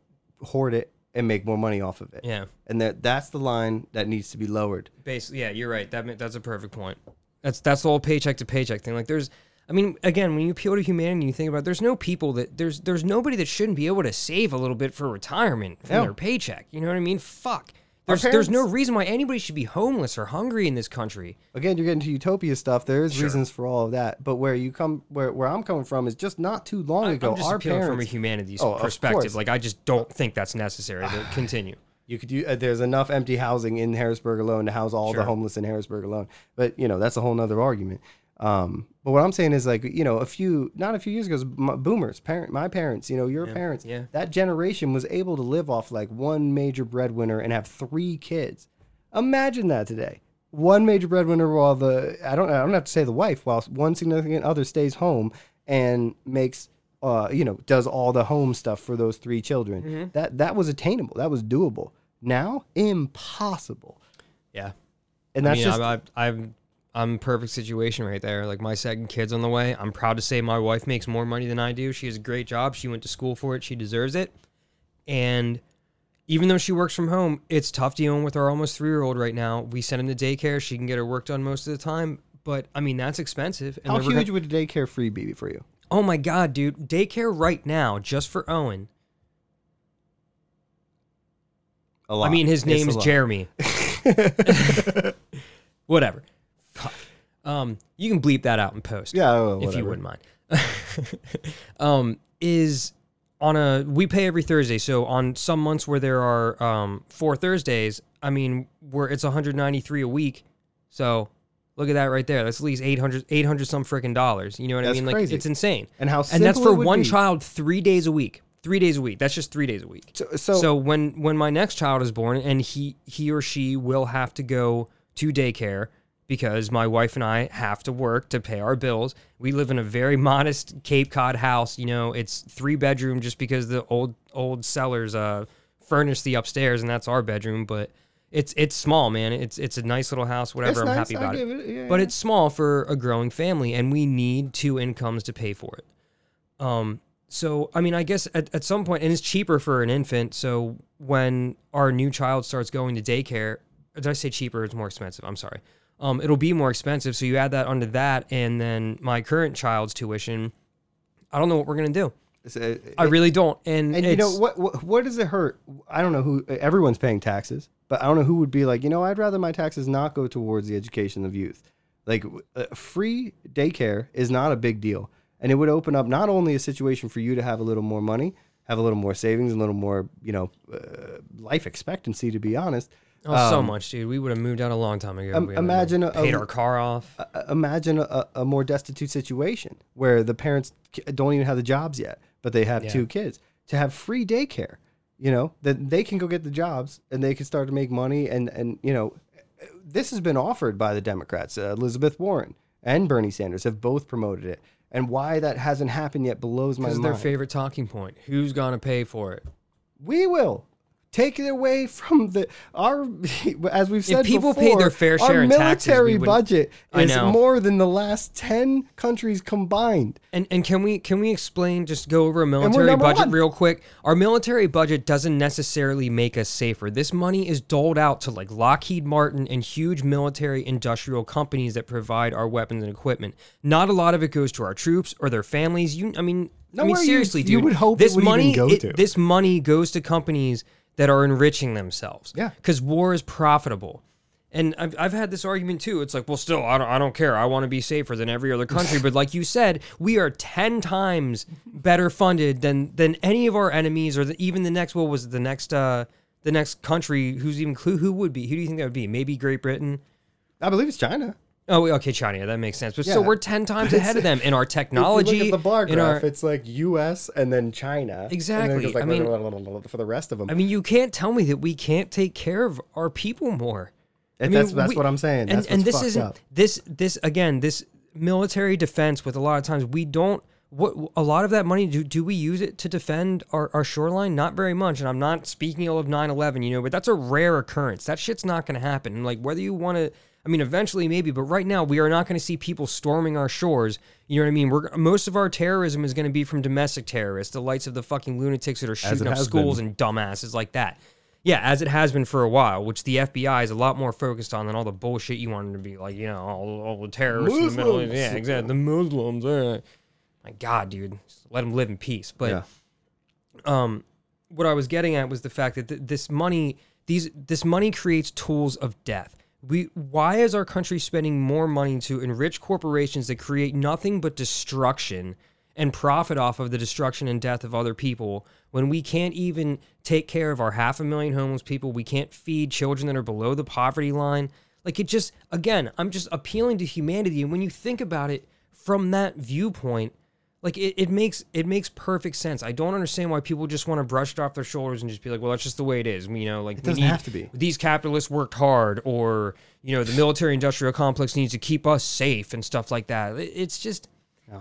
hoard it and make more money off of it. Yeah. and that that's the line that needs to be lowered. Basically, yeah, you're right. That that's a perfect point. That's that's the whole paycheck to paycheck thing. Like, there's, I mean, again, when you appeal to humanity, you think about, it, there's no people that there's there's nobody that shouldn't be able to save a little bit for retirement from their paycheck. You know what I mean? Fuck. There's there's no reason why anybody should be homeless or hungry in this country. Again, you're getting to utopia stuff. There's reasons for all of that, but where you come, where where I'm coming from is just not too long ago. am just our appealing parents, from a humanities Oh, of perspective. course. Like, I just don't think that's necessary. But continue. You could do. Uh, there's enough empty housing in Harrisburg alone to house all Sure. the homeless in Harrisburg alone. But you know that's a whole nother argument. Um, but what I'm saying is like you know a few, not a few years ago, m- boomers, parent, my parents, you know your parents, yeah. that generation was able to live off like one major breadwinner and have three kids. Imagine that today. One major breadwinner while the I don't I don't have to say the wife while one significant other stays home and makes uh you know does all the home stuff for those three children. Mm-hmm. That that was attainable. That was doable. Now impossible. Yeah. And I that's mean, just I'm, I'm, I'm perfect situation right there. Like my second kid's on the way. I'm proud to say my wife makes more money than I do. She has a great job. She went to school for it. She deserves it. And even though she works from home, it's tough dealing with our almost three year old right now. We send him to daycare. She can get her work done most of the time. But I mean, that's expensive. And how huge gonna- would a daycare free be for you? oh my God, dude. Daycare right now, just for Owen. A lot. I mean, his It's name a is. Jeremy. Whatever. Um, you can bleep that out in post. Yeah, well, if you wouldn't mind. um, is on a we pay every Thursday. So on some months where there are um four Thursdays, I mean, where it's 193 a week. So look at that right there. That's at least 800 800 some freaking dollars. You know what I That's mean? Like crazy. it's insane. And how and that's for one be. child 3 days a week. 3 days a week. That's just 3 days a week. So, so, So when when my next child is born and he he or she will have to go to daycare because my wife and I have to work to pay our bills. We live in a very modest Cape Cod house, you know, it's 3 bedroom just because the old old sellers uh furnished the upstairs and that's our bedroom, but it's it's small, man. It's it's a nice little house, whatever. It's I'm nice. happy about it. it- yeah, But yeah. it's small for a growing family and we need two incomes to pay for it. Um, so I mean, I guess at, at some point, and it's cheaper for an infant. So when our new child starts going to daycare, did I say cheaper? It's more expensive. I'm sorry. Um, it'll be more expensive. So you add that onto that, and then my current child's tuition. I don't know what we're gonna do. uh, I really don't. And, And you know what, what? What does it hurt? I don't know who. Everyone's paying taxes, but I don't know who would be like. You know, I'd rather my taxes not go towards the education of youth. Like uh, free daycare is not a big deal, and it would open up not only a situation for you to have a little more money, have a little more savings, a little more, you know, uh, life expectancy. To be honest, Oh, so Um, much, dude. We would have moved out a long time ago. Um, imagine a- paid a- our car off. uh, imagine a, a more destitute situation where the parents don't even have the jobs yet, but they have Yeah. two kids to have free daycare. You know that they can go get the jobs and they can start to make money. And and you know, this has been offered by the Democrats. Uh, Elizabeth Warren and Bernie Sanders have both promoted it. And why that hasn't happened yet blows my mind. Because mind. their favorite talking point. Who's gonna pay for it? we will take it away from the our as we've said if people before, paid their fair share our in taxes, military budget is more than the last 10 countries combined And and can we can we explain just go over a military budget one. real quick? Our military budget doesn't necessarily make us safer. This money is doled out to like Lockheed Martin and huge military industrial companies that provide our weapons and equipment. Not a lot of it goes to our troops or their families. You I mean I mean Nowhere you- seriously, you dude. would hope this money go it- to. this money goes to companies that are enriching themselves. Yeah. Because war is profitable. And I've, I've had this argument too. It's like, well, still, I don't, I don't care. I want to be safer than every other country. but like you said, we are 10 times better funded than than any of our enemies or the, even the next, what was it, the next, uh, the next country who's even, clue who would be? Who do you think that would be? Maybe Great Britain? i believe it's china Oh, okay, China. That makes sense. But Yeah. still, we're 10 times ahead of them in our technology. if you look at the bar in graph our, it's like us and then china and then it Exactly. goes like I mean- for the rest of them I mean, you can't tell me that we can't take care of our people more. I And mean, that's- that's what I'm saying. And, That's and what's this fucked isn't up. this this again this military defense with a lot of times we don't what a lot of that money do do we use it to defend our, our shoreline not very much and i'm not speaking ill of 9-11 you know but that's a rare occurrence that shit's not going to happen and like whether you want to i mean eventually maybe but right now we are not going to see people storming our shores you know what i mean we're most of our terrorism is going to be from domestic terrorists the lights of the fucking lunatics that are shooting up schools been. and dumbasses like that yeah, as it has been for a while, which the FBI is a lot more focused on than all the bullshit you wanted to be like, you know, all, all the terrorists in the Middle East. Muslims. Yeah, exactly. The Muslims. Uh, my God, dude, Just let them live in peace. But yeah um, what I was getting at was the fact that th- this money, these this money creates tools of death. We why is our country spending more money to enrich corporations that create nothing but destruction and profit off of the destruction and death of other people when we can't even take care of our half a million homeless people? We can't feed children that are below the poverty line. Like it just again, I'm just appealing to humanity, and when you think about it from that viewpoint, like it, it makes it makes perfect sense. I don't understand why people just want to brush it off their shoulders and just be like, well, that's just the way it is. You know, like it doesn't have to be. These capitalists worked hard, or you know, the military industrial complex needs to keep us safe and stuff like that. It- It's just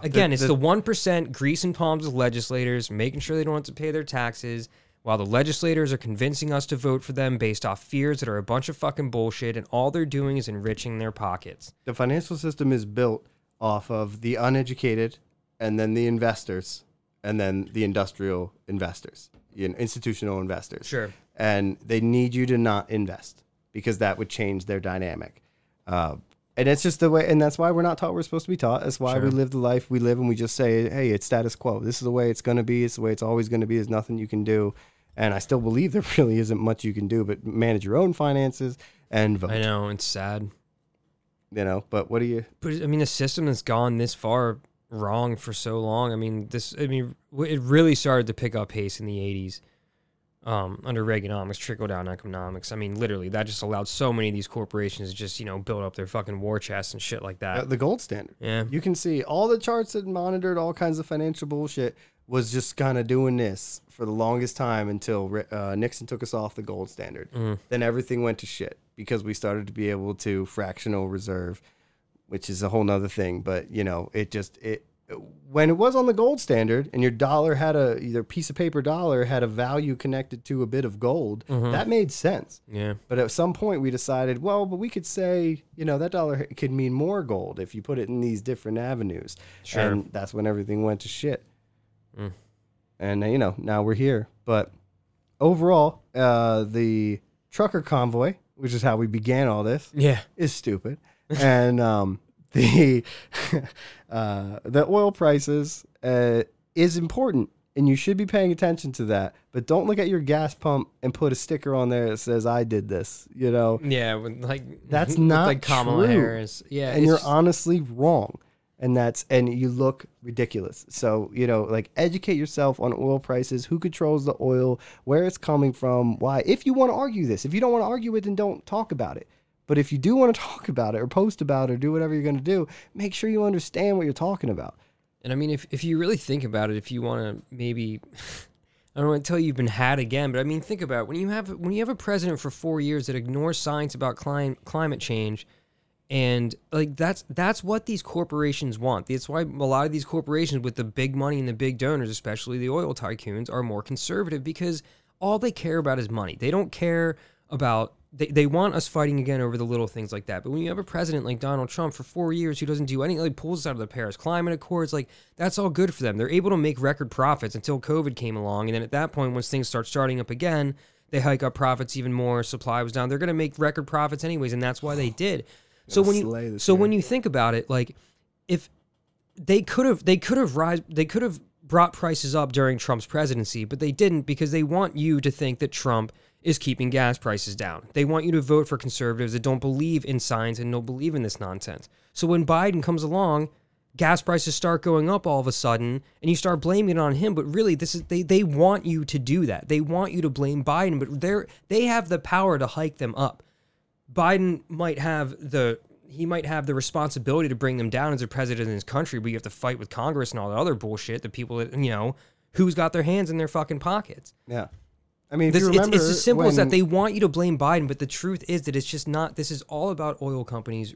again, it's the one percent greasing palms of legislators, making sure they don't have to pay their taxes. While the legislators are convincing us to vote for them based off fears that are a bunch of fucking bullshit, and all they're doing is enriching their pockets. the financial system is built off of the uneducated and then the investors and then the industrial investors you know, institutional investors. Sure. and they need you to not invest because that would change their dynamic. Uh, and it's just the way and that's why we're not taught we're supposed to be taught. That's why we live the life we live and we just say hey it's status quo. This is the way it's going to be. It's the way it's always going to be. There's nothing you can do. And i still believe there really isn't much you can do but manage your own finances and vote. I know it's sad. you know but what do you But I mean, a system that's gone this far wrong for so long. I mean, this. I mean, it really started to pick up pace in the '80s um, under Reaganomics, trickle down economics. I mean, literally, that just allowed so many of these corporations to just you know build up their fucking war chests and shit like Uh, that. the gold standard. Yeah. You can see all the charts that monitored all kinds of financial bullshit was just kind of doing this for the longest time until uh, Nixon took us off the gold standard. Mm. Then everything went to shit because we started to be able to fractional reserve, which is a whole nother thing. But you know, it just it when it was on the gold standard and your dollar had a either piece of paper dollar had a value connected to a bit of gold, Mm-hmm. that made sense. Yeah. But at some point, we decided, well, but we could say, you know, that dollar could mean more gold if you put it in these different avenues. Sure. And that's when everything went to shit. Mm. And, uh, you know, now we're here. But overall, uh, the trucker convoy, which is how we began all this, Yeah. is stupid. And um, the uh, the oil prices uh, is important, and you should be paying attention to that. But don't look at your gas pump and put a sticker on there that says "I did this." You know, Yeah. With like That's not like Kamala true. Harris. Yeah. and you're just- honestly wrong. and that's and you look ridiculous. So you know, like educate yourself on oil prices, who controls the oil, where it's coming from, why. If you want to argue this, if you don't want to argue it, then don't talk about it. But if you do want to talk about it or post about it or do whatever you're going to do, make sure you understand what you're talking about. And I mean, if, if you really think about it, if you want to maybe, I don't want to tell you you've been had again, but I mean, think about it. when you have when you have a president for four years that ignores science about clim- climate change, and like that's that's what these corporations want. That's why a lot of these corporations with the big money and the big donors, especially the oil tycoons, are more conservative because all they care about is money. They don't care about they, they want us fighting again over the little things like that. But when you have a president like Donald Trump for four years who doesn't do anything, like pulls us out of the Paris Climate Accords, like that's all good for them. They're able to make record profits until COVID came along, and then at that point, once things start starting up again, they hike up profits even more. Supply was down. They're going to make record profits anyways, and that's why they did. So when you so year. when you think about it, like if they could have they could have rise they could have brought prices up during Trump's presidency, but they didn't because they want you to think that Trump is keeping gas prices down. They want you to vote for conservatives that don't believe in science and don't believe in this nonsense. So when Biden comes along, gas prices start going up all of a sudden and you start blaming it on him, but really this is they they want you to do that. They want you to blame Biden, but they're they have the power to hike them up. Biden might have the he might have the responsibility to bring them down as a president in his country, but you have to fight with Congress and all that other bullshit. The people that you know who's got their hands in their fucking pockets. Yeah. I mean, if This, you it's, remember, it's as simple as that. They want you to blame Biden, but the truth is that it's just not. This is all about oil companies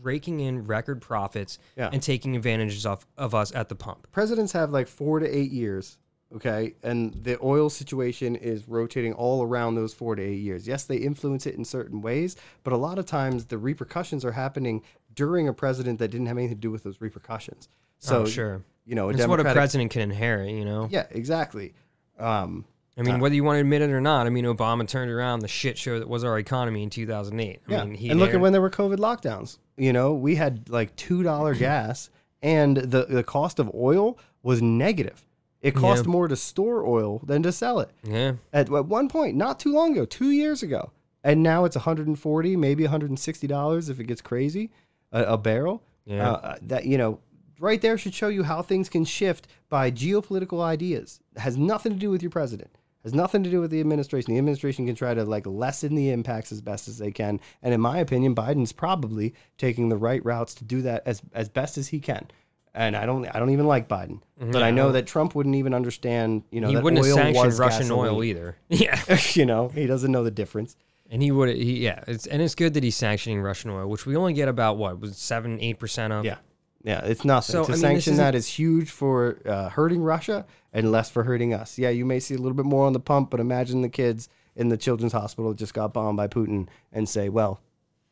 raking in record profits Yeah. and taking advantages of, of us at the pump. presidents have like four to eight years, okay? And the oil situation is rotating all around those four to eight years. Yes, they influence it in certain ways, but a lot of times the repercussions are happening during a president that didn't have anything to do with those repercussions. So, oh, sure. you know, a It's what a president can inherit, you know? Yeah, exactly. Um, I mean, whether you want to admit it or not, I mean, Obama turned around the shit show that was our economy in 2008. I yeah, mean, he and look at when there were COVID lockdowns. You know, we had like two dollar gas, and the the cost of oil was negative. It cost Yeah. more to store oil than to sell it. Yeah. at, at one point, not too long ago, two years ago, and now it's 140, maybe 160 dollars if it gets crazy, a, a barrel. Yeah. Uh, that you know, right there should show you how things can shift by geopolitical ideas. It has nothing to do with your president. Has nothing to do with the administration. The administration can try to like lessen the impacts as best as they can, and in my opinion, Biden's probably taking the right routes to do that as as best as he can. And I don't, I don't even like Biden, mm-hmm. but I know that Trump wouldn't even understand. You know, he wouldn't have oil sanctioned was Russian oil either. Yeah. you know, he doesn't know the difference. And he would, he, yeah, it's, and it's good that he's sanctioning Russian oil, which we only get about what was seven, eight percent of. Yeah. Yeah, it's nothing. So, to I mean, sanction that is huge for uh, hurting Russia and less for hurting us. Yeah, you may see a little bit more on the pump, but imagine the kids in the children's hospital that just got bombed by Putin and say, well,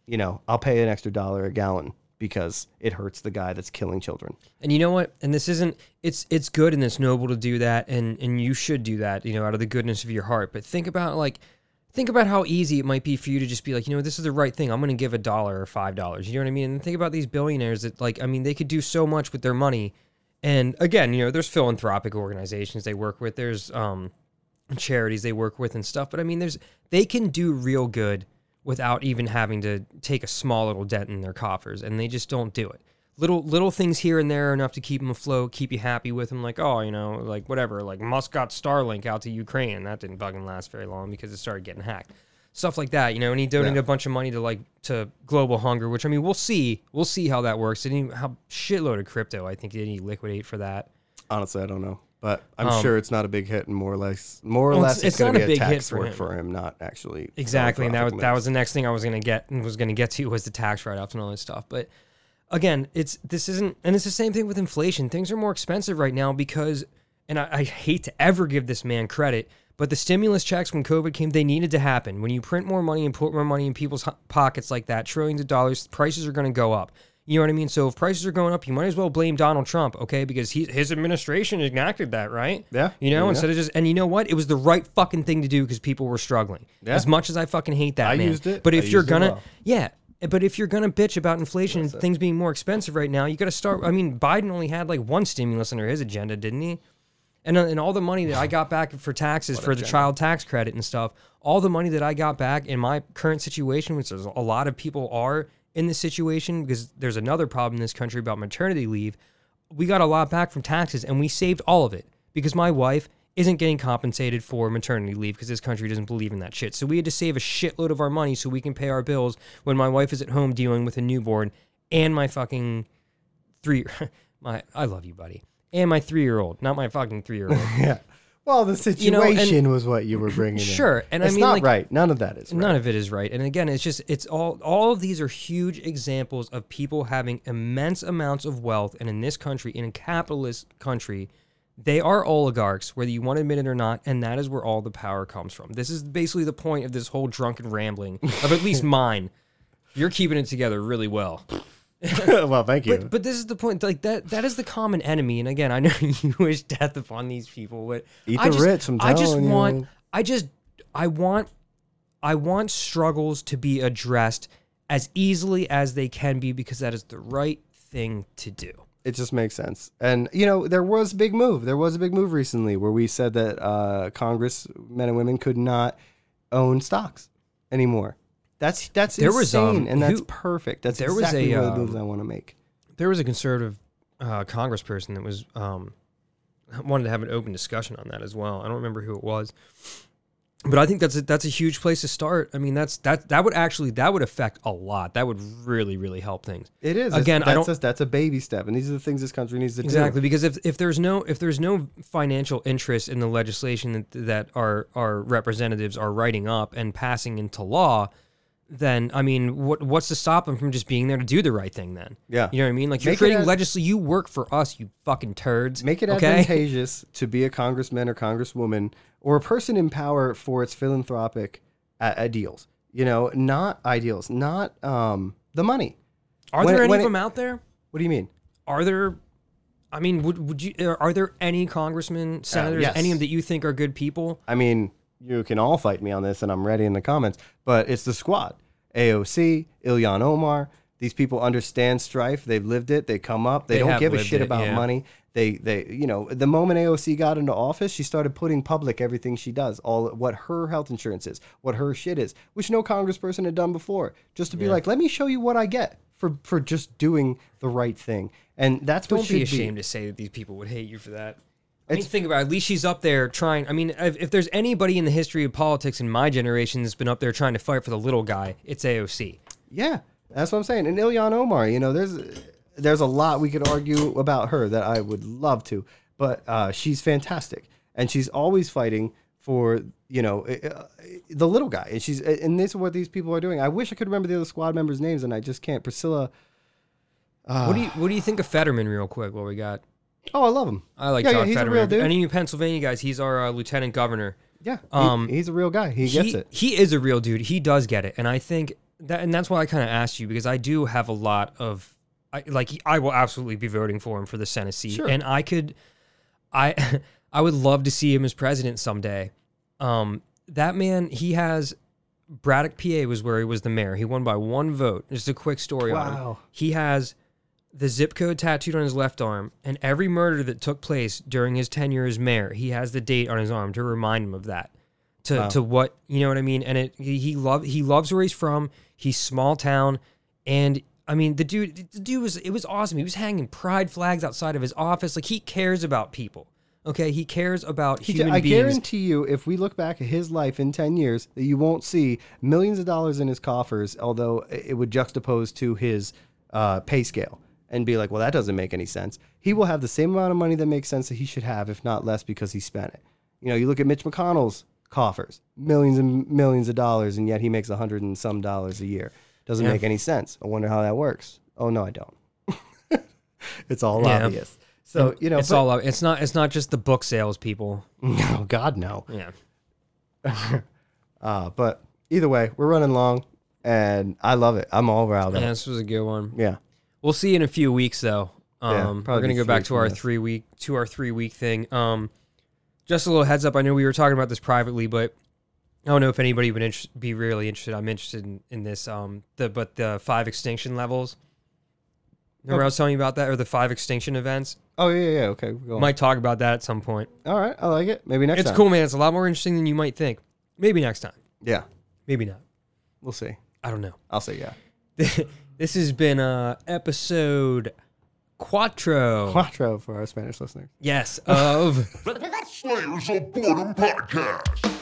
you know, I'll pay an extra dollar a gallon because it hurts the guy that's killing children. And you know what? And this isn't. It's it's good and it's noble to do that, and and you should do that. You know, out of the goodness of your heart. But think about like. Think about how easy it might be for you to just be like, you know, this is the right thing. I'm going to give a dollar or five dollars. You know what I mean? And think about these billionaires that, like, I mean, they could do so much with their money. And again, you know, there's philanthropic organizations they work with. There's um, charities they work with and stuff. But I mean, there's they can do real good without even having to take a small little dent in their coffers, and they just don't do it. Little little things here and there are enough to keep them afloat, keep you happy with them. Like oh, you know, like whatever. Like Musk got Starlink out to Ukraine, that didn't fucking last very long because it started getting hacked. Stuff like that, you know, and he donated Yeah. a bunch of money to like to global hunger, which I mean, we'll see, we'll see how that works. Did he how shitload of crypto? I think did he liquidate for that? Honestly, I don't know. But I'm Um, sure it's not a big hit and more or less more or Well, less it's- it's, it's going to be a big hit tax for work him. for him, not actually Exactly, and that was that was the next thing I was gonna get was gonna get to was the tax write offs and all this stuff. But again, it's this isn't, and it's the same thing with inflation. Things are more expensive right now because, and I, I hate to ever give this man credit, but the stimulus checks when COVID came, they needed to happen. When you print more money and put more money in people's pockets like that, trillions of dollars, prices are gonna go up. You know what I mean? So if prices are going up, you might as well blame Donald Trump, okay? Because he, his administration enacted that, right? Yeah, You know, yeah. instead of just, and you know what? It was the right fucking thing to do because people were struggling. Yeah. As much as I fucking hate that, I man. used it. But I if you're gonna, well. yeah, but if you're gonna bitch about inflation and things being more expensive right now, you got to start. I mean, Biden only had like one stimulus under his agenda, didn't he? And, uh, and all the money that I got back for taxes for the child tax credit and stuff, all the money that I got back in my current situation, which is a lot of people are in this situation because there's another problem in this country about maternity leave. We got a lot back from taxes and we saved all of it because my wife isn't getting compensated for maternity leave because this country doesn't believe in that shit. So we had to save a shitload of our money so we can pay our bills when my wife is at home dealing with a newborn and my fucking three my I love you, buddy. And my 3-year-old, not my fucking 3-year-old. Yeah. Well, the You know, and- situation was what you were bringing in. Sure, and I it's mean, not like- right. None of that is right. None of it is right. And again, it's just it's all all of these are huge examples of people having immense amounts of wealth and in this country, in a capitalist country, they are oligarchs, whether you want to admit it or not, and that is where all the power comes from. This is basically the point of this whole drunken rambling, of at least mine. You're keeping it together really well. well, thank you. But, but this is the point. Like that that is the common enemy. And again, I know you wish death upon these people, but Eat I the just, rich, I'm I just telling you. want I just I want I want struggles to be addressed as easily as they can be because that is the right thing to do. It just makes sense. And you know, there was a big move. There was a big move recently where we said that uh, Congress men and women could not own stocks anymore. That's that's There was, insane, um, and that's who- perfect. That's there was exactly a, one of the um, I want to make. There was a conservative uh, congressperson that was um, wanted to have an open discussion on that as well. I don't remember who it was, but I think that's a, that's a huge place to start. I mean, that's that that would actually that would affect a lot. That would really really help things. It is again, That's, I don't- that's, that's a baby step, and these are the things this country needs to Exactly, do. Exactly because if, if there's no if there's no financial interest in the legislation that, that our our representatives are writing up and passing into law, then I mean, what what's to stop them from just being there to do the right thing? Then, Yeah. you know what I mean. Like you're Make creating ad- legislation. You work for us, you fucking turds. Make it okay? advantageous to be a congressman or congresswoman or a person in power for its philanthropic uh, ideals. You know, not ideals, not um, the money. Are when there it- any of it- them out there? What do you mean? Are there? I mean, would would you? uh, Are there any congressmen, senators, Uh, yes. any of them that you think are good people? I mean, you can all fight me on this, and I'm ready in the comments. But it's the squad: AOC, Ilhan Omar. These people understand strife. They've lived it. They come up. They, They don't have give a lived shit it, about yeah. money. They, they, you know, the moment AOC got into office, she started putting public everything she does, all what her health insurance is, what her shit is, which no congressperson had done before. Just to be like, let me show you what I get for for just doing the right thing, and that's what Don't should be ashamed to say that these people would hate you for that. I mean, think about it. At least she's up there trying. I mean, if, if there's anybody in the history of politics in my generation that's been up there trying to fight for the little guy, it's AOC. Yeah, that's what I'm saying. And Ilhan Omar, you know, there's there's a lot we could argue about her that I would love to, but uh, she's fantastic, and she's always fighting for you know uh, the little guy, and she's and this is what these people are doing. I wish I could remember the other squad members' names, and I just can't. Priscilla. what do you What do you think of Fetterman, real quick? What we got? Oh, I love him. I like Yeah, yeah, John he's a Fetterman. real dude. Any of you Pennsylvania guys, he's our uh, lieutenant governor. Yeah, he- Um, he's a real guy. He gets it. He is a real dude. He does get it, and I think that, and that's why I kind of asked you because I do have a lot of, I, like, I will absolutely be voting for him for the Senate seat, Sure. and I could, I, I would love to see him as president someday. Um, that man, he has. Braddock, PA was where he was the mayor. He won by one vote. Just a quick story on him. Wow. He has the zip code tattooed on his left arm, and every murder that took place during his tenure as mayor, he has the date on his arm to remind him of that. To, Wow. to what you know what I mean, and it he, love he loves where he's from. He's small town, and I mean the dude the dude was it was awesome. He was hanging pride flags outside of his office. Like he cares about people. Okay, he cares about He- human I beings. guarantee you, if we look back at his life in 10 years, that you won't see millions of dollars in his coffers, although it would juxtapose to his uh, pay scale and be like, well, that doesn't make any sense. He will have the same amount of money that makes sense that he should have, if not less, because he spent it. You know, you look at Mitch McConnell's coffers, millions and millions of dollars, and yet he makes a hundred and some dollars a year. Doesn't Yeah. make any sense. I wonder how that works. Oh, no, I don't. it's all Yeah. obvious. So, you know, it's but- all. It's not. It's not just the book sales people. oh, God, no. Yeah. Uh, but either way, we're running long, and I love it. I'm all riled Yeah, up. this was a good one. Yeah. We'll see in a few weeks though. Yeah, Um, we're probably gonna go back to our this. three week to our three week thing. Um, just a little heads up. I know we were talking about this privately, but I don't know if anybody would inter- be really interested. I'm interested in, in this. Um, the but the five extinction levels. Remember I was telling you about that, or the five extinction events? Oh yeah, yeah. yeah. Okay, go on. Might talk about that at some point. All right, I like it. Maybe next time. It's time. cool, man. It's a lot more interesting than you might think. Maybe next time. Yeah, Maybe not. we'll see. I don't know. I'll say yeah. This has been uh episode quattro. Quattro for our Spanish listeners. yes, of Slayers of Boredom Podcast.